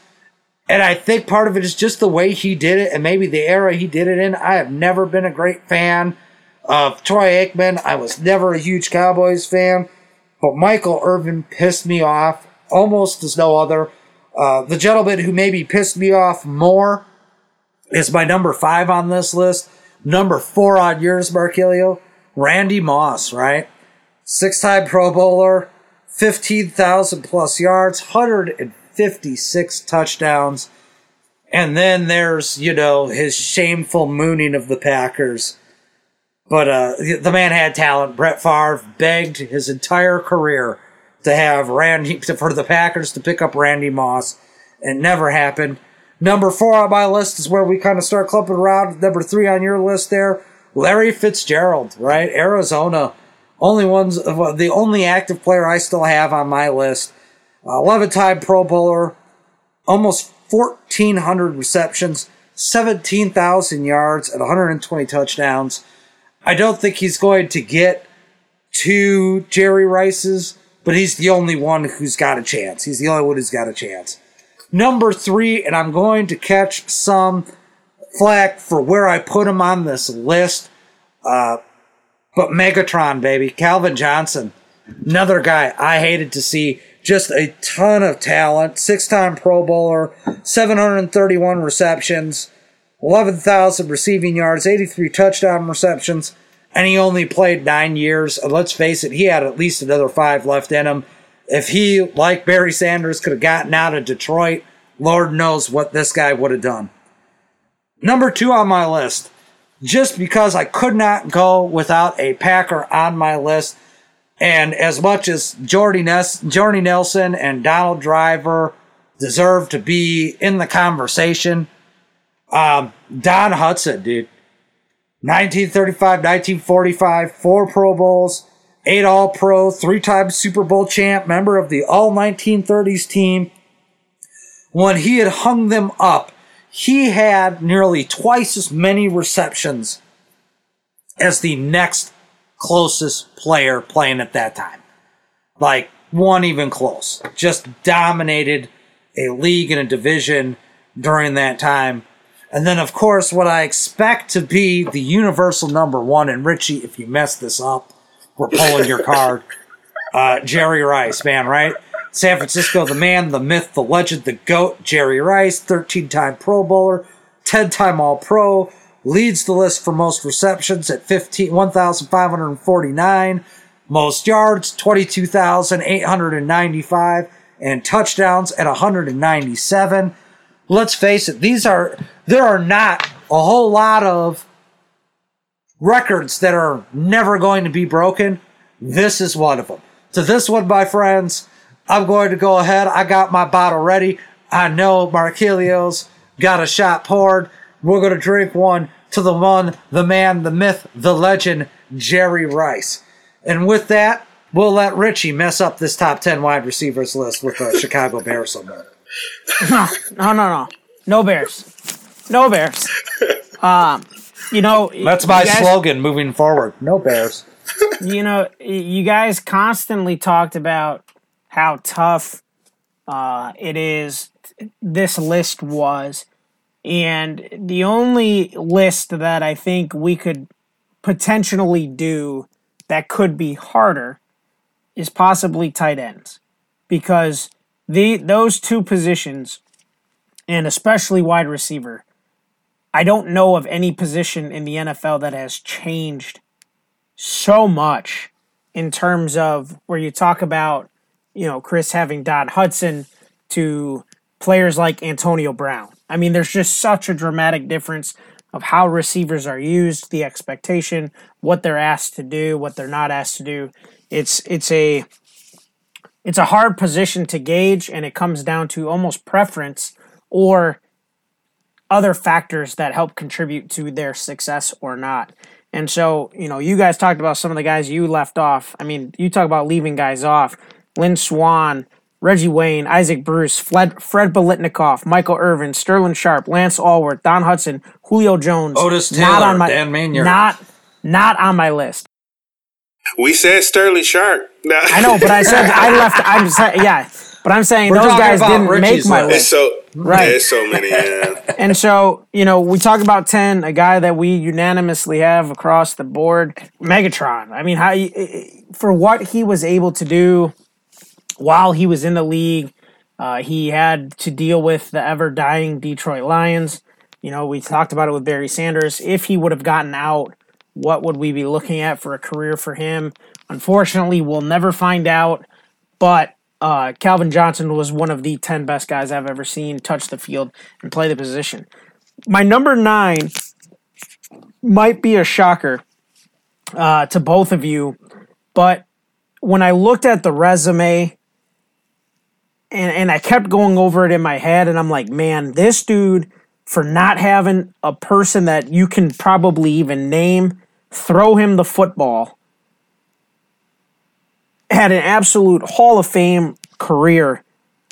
B: And I think part of it is just the way he did it and maybe the era he did it in. I have never been a great fan of Troy Aikman. I was never a huge Cowboys fan. But Michael Irvin pissed me off almost as no other. Uh, the gentleman who maybe pissed me off more is my number five on this list. Number four on yours, Markilio. Randy Moss, right? Six time Pro Bowler, 15,000 plus yards, 156 touchdowns. And then there's, you know, his shameful mooning of the Packers. But uh, the man had talent. Brett Favre begged his entire career to have Randy for the Packers to pick up Randy Moss. It never happened. Number four on my list is where we kind of start clumping around. Number three on your list there, Larry Fitzgerald, right? Arizona, only ones, the only active player I still have on my list. Uh, eleven-time Pro Bowler, almost 1,400 receptions, 17,000 yards, and 120 touchdowns. I don't think he's going to get two Jerry Rices, but he's the only one who's got a chance. He's the only one who's got a chance. Number three, and I'm going to catch some flack for where I put him on this list. Uh, but Megatron, baby, Calvin Johnson, another guy I hated to see. Just a ton of talent, six time Pro Bowler, 731 receptions, 11,000 receiving yards, 83 touchdown receptions, and he only played nine years. Let's face it, he had at least another five left in him. If he, like Barry Sanders, could have gotten out of Detroit, Lord knows what this guy would have done. Number two on my list, just because I could not go without a Packer on my list. And as much as Jordy, Ness, Jordy Nelson and Donald Driver deserve to be in the conversation, um, Don Hutson, dude. 1935, 1945, four Pro Bowls, eight All Pro, three time Super Bowl champ, member of the All 1930s team. When he had hung them up, he had nearly twice as many receptions as the next closest player playing at that time. Like, one even close. Just dominated a league and a division during that time. And then, of course, what I expect to be the universal number one, and Richie, if you mess this up, we're pulling your card. Uh, Jerry Rice, man, right? San Francisco, the man, the myth, the legend, the GOAT, Jerry Rice, 13 time Pro Bowler, 10 time All Pro, leads the list for most receptions at 15, 1,549, most yards, 22,895, and touchdowns at 197. Let's face it, these are, there are not a whole lot of records that are never going to be broken. This is one of them. To this one, my friends, I'm going to go ahead. I got my bottle ready. I know Markelios got a shot poured. We're going to drink one to the one, the man, the myth, the legend, Jerry Rice. And with that, we'll let Richie mess up this top 10 wide receivers list with the Chicago Bears somewhere.
C: no, no, no, no. No Bears. No Bears. Um, you know,
B: That's my
C: you guys-
B: slogan moving forward. No Bears.
C: you know, you guys constantly talked about how tough uh, it is. This list was, and the only list that I think we could potentially do that could be harder is possibly tight ends, because the those two positions, and especially wide receiver, I don't know of any position in the NFL that has changed so much in terms of where you talk about, you know, Chris having Don Hutson to players like Antonio Brown. I mean, there's just such a dramatic difference of how receivers are used, the expectation, what they're asked to do, what they're not asked to do. It's it's a it's a hard position to gauge and it comes down to almost preference or other factors that help contribute to their success or not. And so, you know, you guys talked about some of the guys you left off. I mean, you talk about leaving guys off. Lynn Swann, Reggie Wayne, Isaac Bruce, Fred, Fred Biletnikoff, Michael Irvin, Sterling Sharpe, Lance Alworth, Don Hutson, Julio Jones.
B: Otis
C: not
B: Taylor,
C: on my,
B: Don Maynard.
C: Not, not on my list.
D: We said Sterling Sharpe. No.
C: I know, but I said I left. I'm saying, yeah, but I'm saying
B: We're
C: those guys didn't
B: Richie's
C: make my
B: list.
D: It's
C: list.
D: so
C: Right.
D: There's so many. Yeah.
C: And so, you know, we talk about 10, a guy that we unanimously have across the board, Megatron. I mean, how for what he was able to do while he was in the league, uh, he had to deal with the ever dying Detroit Lions. You know, we talked about it with Barry Sanders. If he would have gotten out, what would we be looking at for a career for him? Unfortunately, we'll never find out. But uh, Calvin Johnson was one of the 10 best guys I've ever seen touch the field and play the position. My number nine might be a shocker uh, to both of you, but when I looked at the resume and, and I kept going over it in my head, and I'm like, man, this dude, for not having a person that you can probably even name, throw him the football had an absolute Hall of Fame career.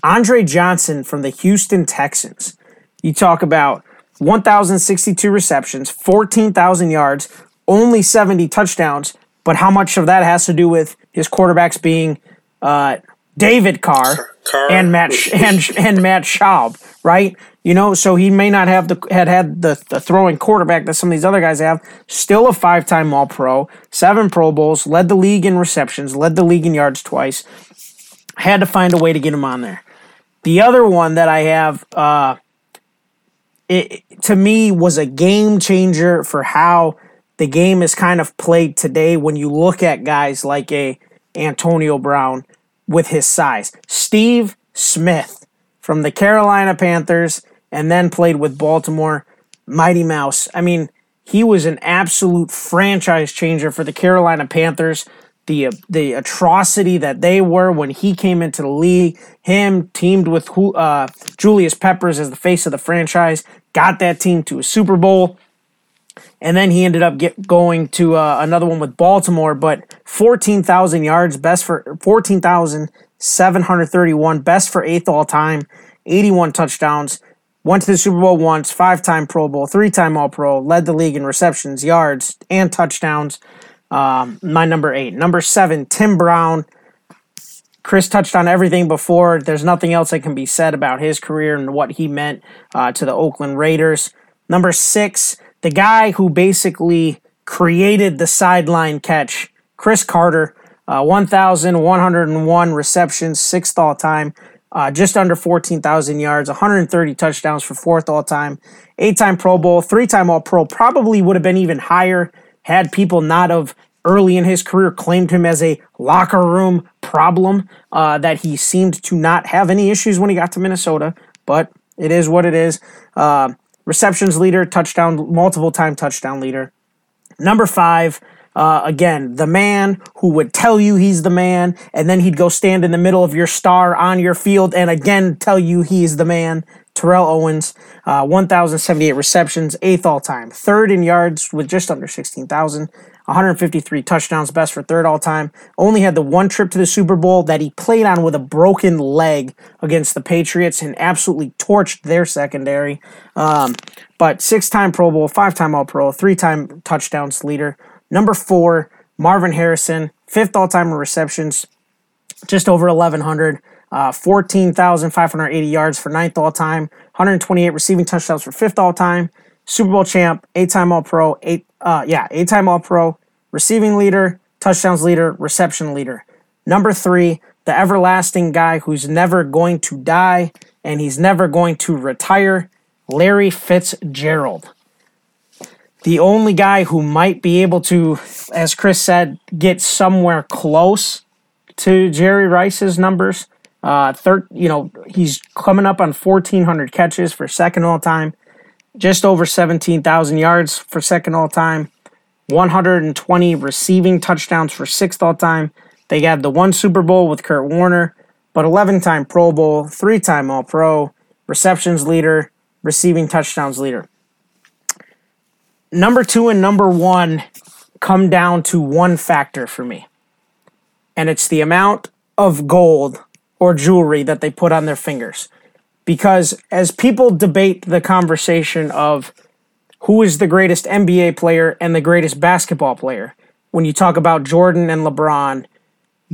C: Andre Johnson from the Houston Texans. You talk about 1,062 receptions, 14,000 yards, only 70 touchdowns, but how much of that has to do with his quarterbacks being uh, David Carr,
D: Carr.
C: and Matt and and Matt Schaub, right? You know, so he may not have the had had the, the throwing quarterback that some of these other guys have. Still a five time All Pro, seven Pro Bowls, led the league in receptions, led the league in yards twice. Had to find a way to get him on there. The other one that I have, uh, it to me was a game changer for how the game is kind of played today. When you look at guys like a Antonio Brown with his size, Steve Smith from the Carolina Panthers, and then played with Baltimore Mighty Mouse. I mean, he was an absolute franchise changer for the Carolina Panthers the the atrocity that they were when he came into the league. Him teamed with uh, Julius Peppers as the face of the franchise, got that team to a Super Bowl, and then he ended up get going to uh, another one with Baltimore. But fourteen thousand yards, best for fourteen thousand seven hundred thirty-one, best for eighth all time, eighty-one touchdowns. Went to the Super Bowl once, five time Pro Bowl, three time All Pro, led the league in receptions, yards, and touchdowns. Um, my number eight. Number seven, Tim Brown. Chris touched on everything before. There's nothing else that can be said about his career and what he meant uh, to the Oakland Raiders. Number six, the guy who basically created the sideline catch, Cris Carter. Uh, 1,101 receptions, sixth all time, uh, just under 14,000 yards, 130 touchdowns for fourth all time, eight time Pro Bowl, three time All Pro. Probably would have been even higher had people not of early in his career claimed him as a locker room problem uh, that he seemed to not have any issues when he got to Minnesota, but it is what it is. Uh, receptions leader, touchdown, multiple time touchdown leader. Number five, uh, again, the man who would tell you he's the man, and then he'd go stand in the middle of your star on your field and again tell you he's the man. Terrell Owens, uh, 1,078 receptions, eighth all time, third in yards with just under 16,000, 153 touchdowns, best for third all time. Only had the one trip to the Super Bowl that he played on with a broken leg against the Patriots and absolutely torched their secondary. Um, but six time Pro Bowl, five time All Pro, three time touchdowns leader. Number four, Marvin Harrison, fifth all time in receptions, just over 1,100. Uh, 14,580 yards for ninth all time, 128 receiving touchdowns for fifth all time, Super Bowl champ, eight time All Pro, eight uh, yeah, eight time All Pro, receiving leader, touchdowns leader, reception leader. Number three, the everlasting guy who's never going to die and he's never going to retire, Larry Fitzgerald. The only guy who might be able to, as Chris said, get somewhere close to Jerry Rice's numbers uh, thir- you know, he's coming up on 1,400 catches for second all time, just over 17,000 yards for second all time, 120 receiving touchdowns for sixth all time. They had the one Super Bowl with Kurt Warner, but 11 time Pro Bowl, three time All Pro, receptions leader, receiving touchdowns leader. Number two and number one come down to one factor for me, and it's the amount of gold or jewelry that they put on their fingers. Because as people debate the conversation of who is the greatest NBA player and the greatest basketball player, when you talk about Jordan and LeBron,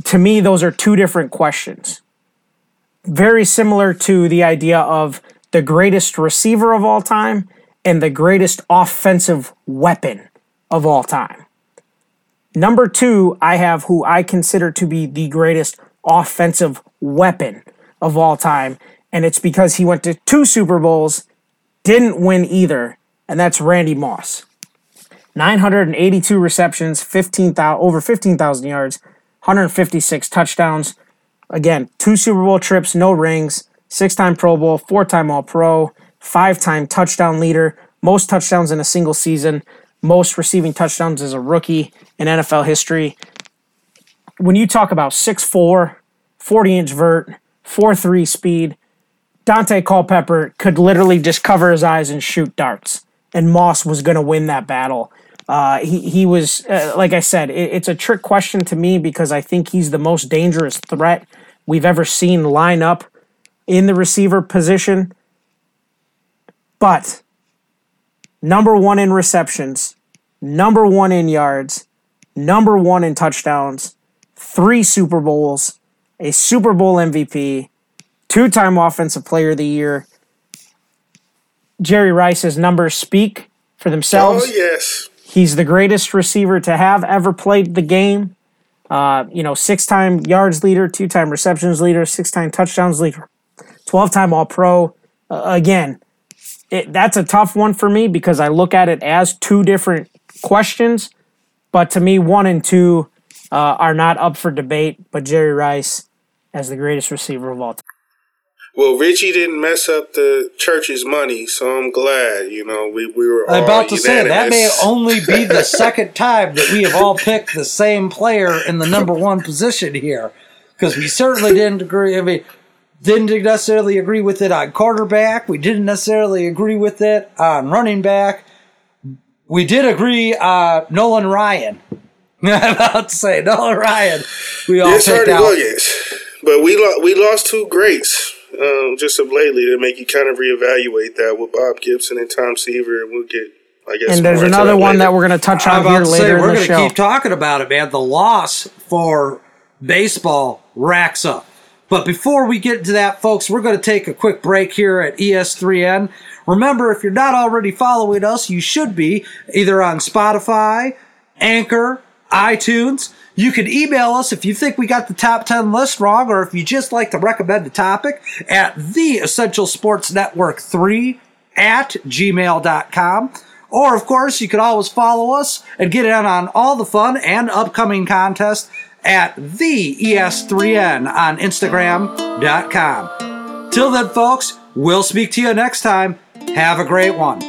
C: to me, those are two different questions. Very similar to the idea of the greatest receiver of all time and the greatest offensive weapon of all time. Number two, I have who I consider to be the greatest offensive weapon of all time. And it's because he went to two Super Bowls, didn't win either, and that's Randy Moss. 982 receptions, 15, over 15,000 yards, 156 touchdowns. Again, two Super Bowl trips, no rings, six time Pro Bowl, four time All Pro, five time touchdown leader, most touchdowns in a single season, most receiving touchdowns as a rookie in NFL history. When you talk about 6'4, 40 inch vert, 4 3 speed. Daunte Culpepper could literally just cover his eyes and shoot darts, and Moss was going to win that battle. Uh, he, he was, uh, like I said, it, it's a trick question to me because I think he's the most dangerous threat we've ever seen line up in the receiver position. But number one in receptions, number one in yards, number one in touchdowns, three Super Bowls, a Super Bowl MVP, two time Offensive Player of the Year. Jerry Rice's numbers speak for themselves.
D: Oh, yes.
C: He's the greatest receiver to have ever played the game. Uh, you know, six time yards leader, two time receptions leader, six time touchdowns leader, 12 time All Pro. Uh, again, it, that's a tough one for me because I look at it as two different questions. But to me, one and two uh, are not up for debate. But Jerry Rice as the greatest receiver of all time.
D: Well, Richie didn't mess up the church's money, so I'm glad. You know, we, we were.
B: I'm about to say that may only be the second time that we have all picked the same player in the number one position here, because we certainly didn't agree. I mean, didn't necessarily agree with it on quarterback. We didn't necessarily agree with it on running back. We did agree uh, Nolan Ryan. I'm about to say Nolan Ryan. We all
D: It's
B: picked
D: Hardy
B: out.
D: Williams, but we lo- we lost two greats um, just of lately to make you kind of reevaluate that with Bob Gibson and Tom Seaver, and we'll get. I guess.
C: And there's
D: more
C: another
D: that
C: one
D: later.
C: that we're going to touch on here
B: to
C: later in
B: we're
C: the
B: gonna
C: show.
B: keep talking about it, man. The loss for baseball racks up. But before we get to that, folks, we're going to take a quick break here at E ES3N. Remember, if you're not already following us, you should be either on Spotify, Anchor, iTunes. You can email us if you think we got the top 10 list wrong or if you just like to recommend a topic at the Essential Sports Network 3 at gmail.com. Or, of course, you can always follow us and get in on all the fun and upcoming contests at the ES3N on Instagram.com. Till then, folks, we'll speak to you next time. Have a great one.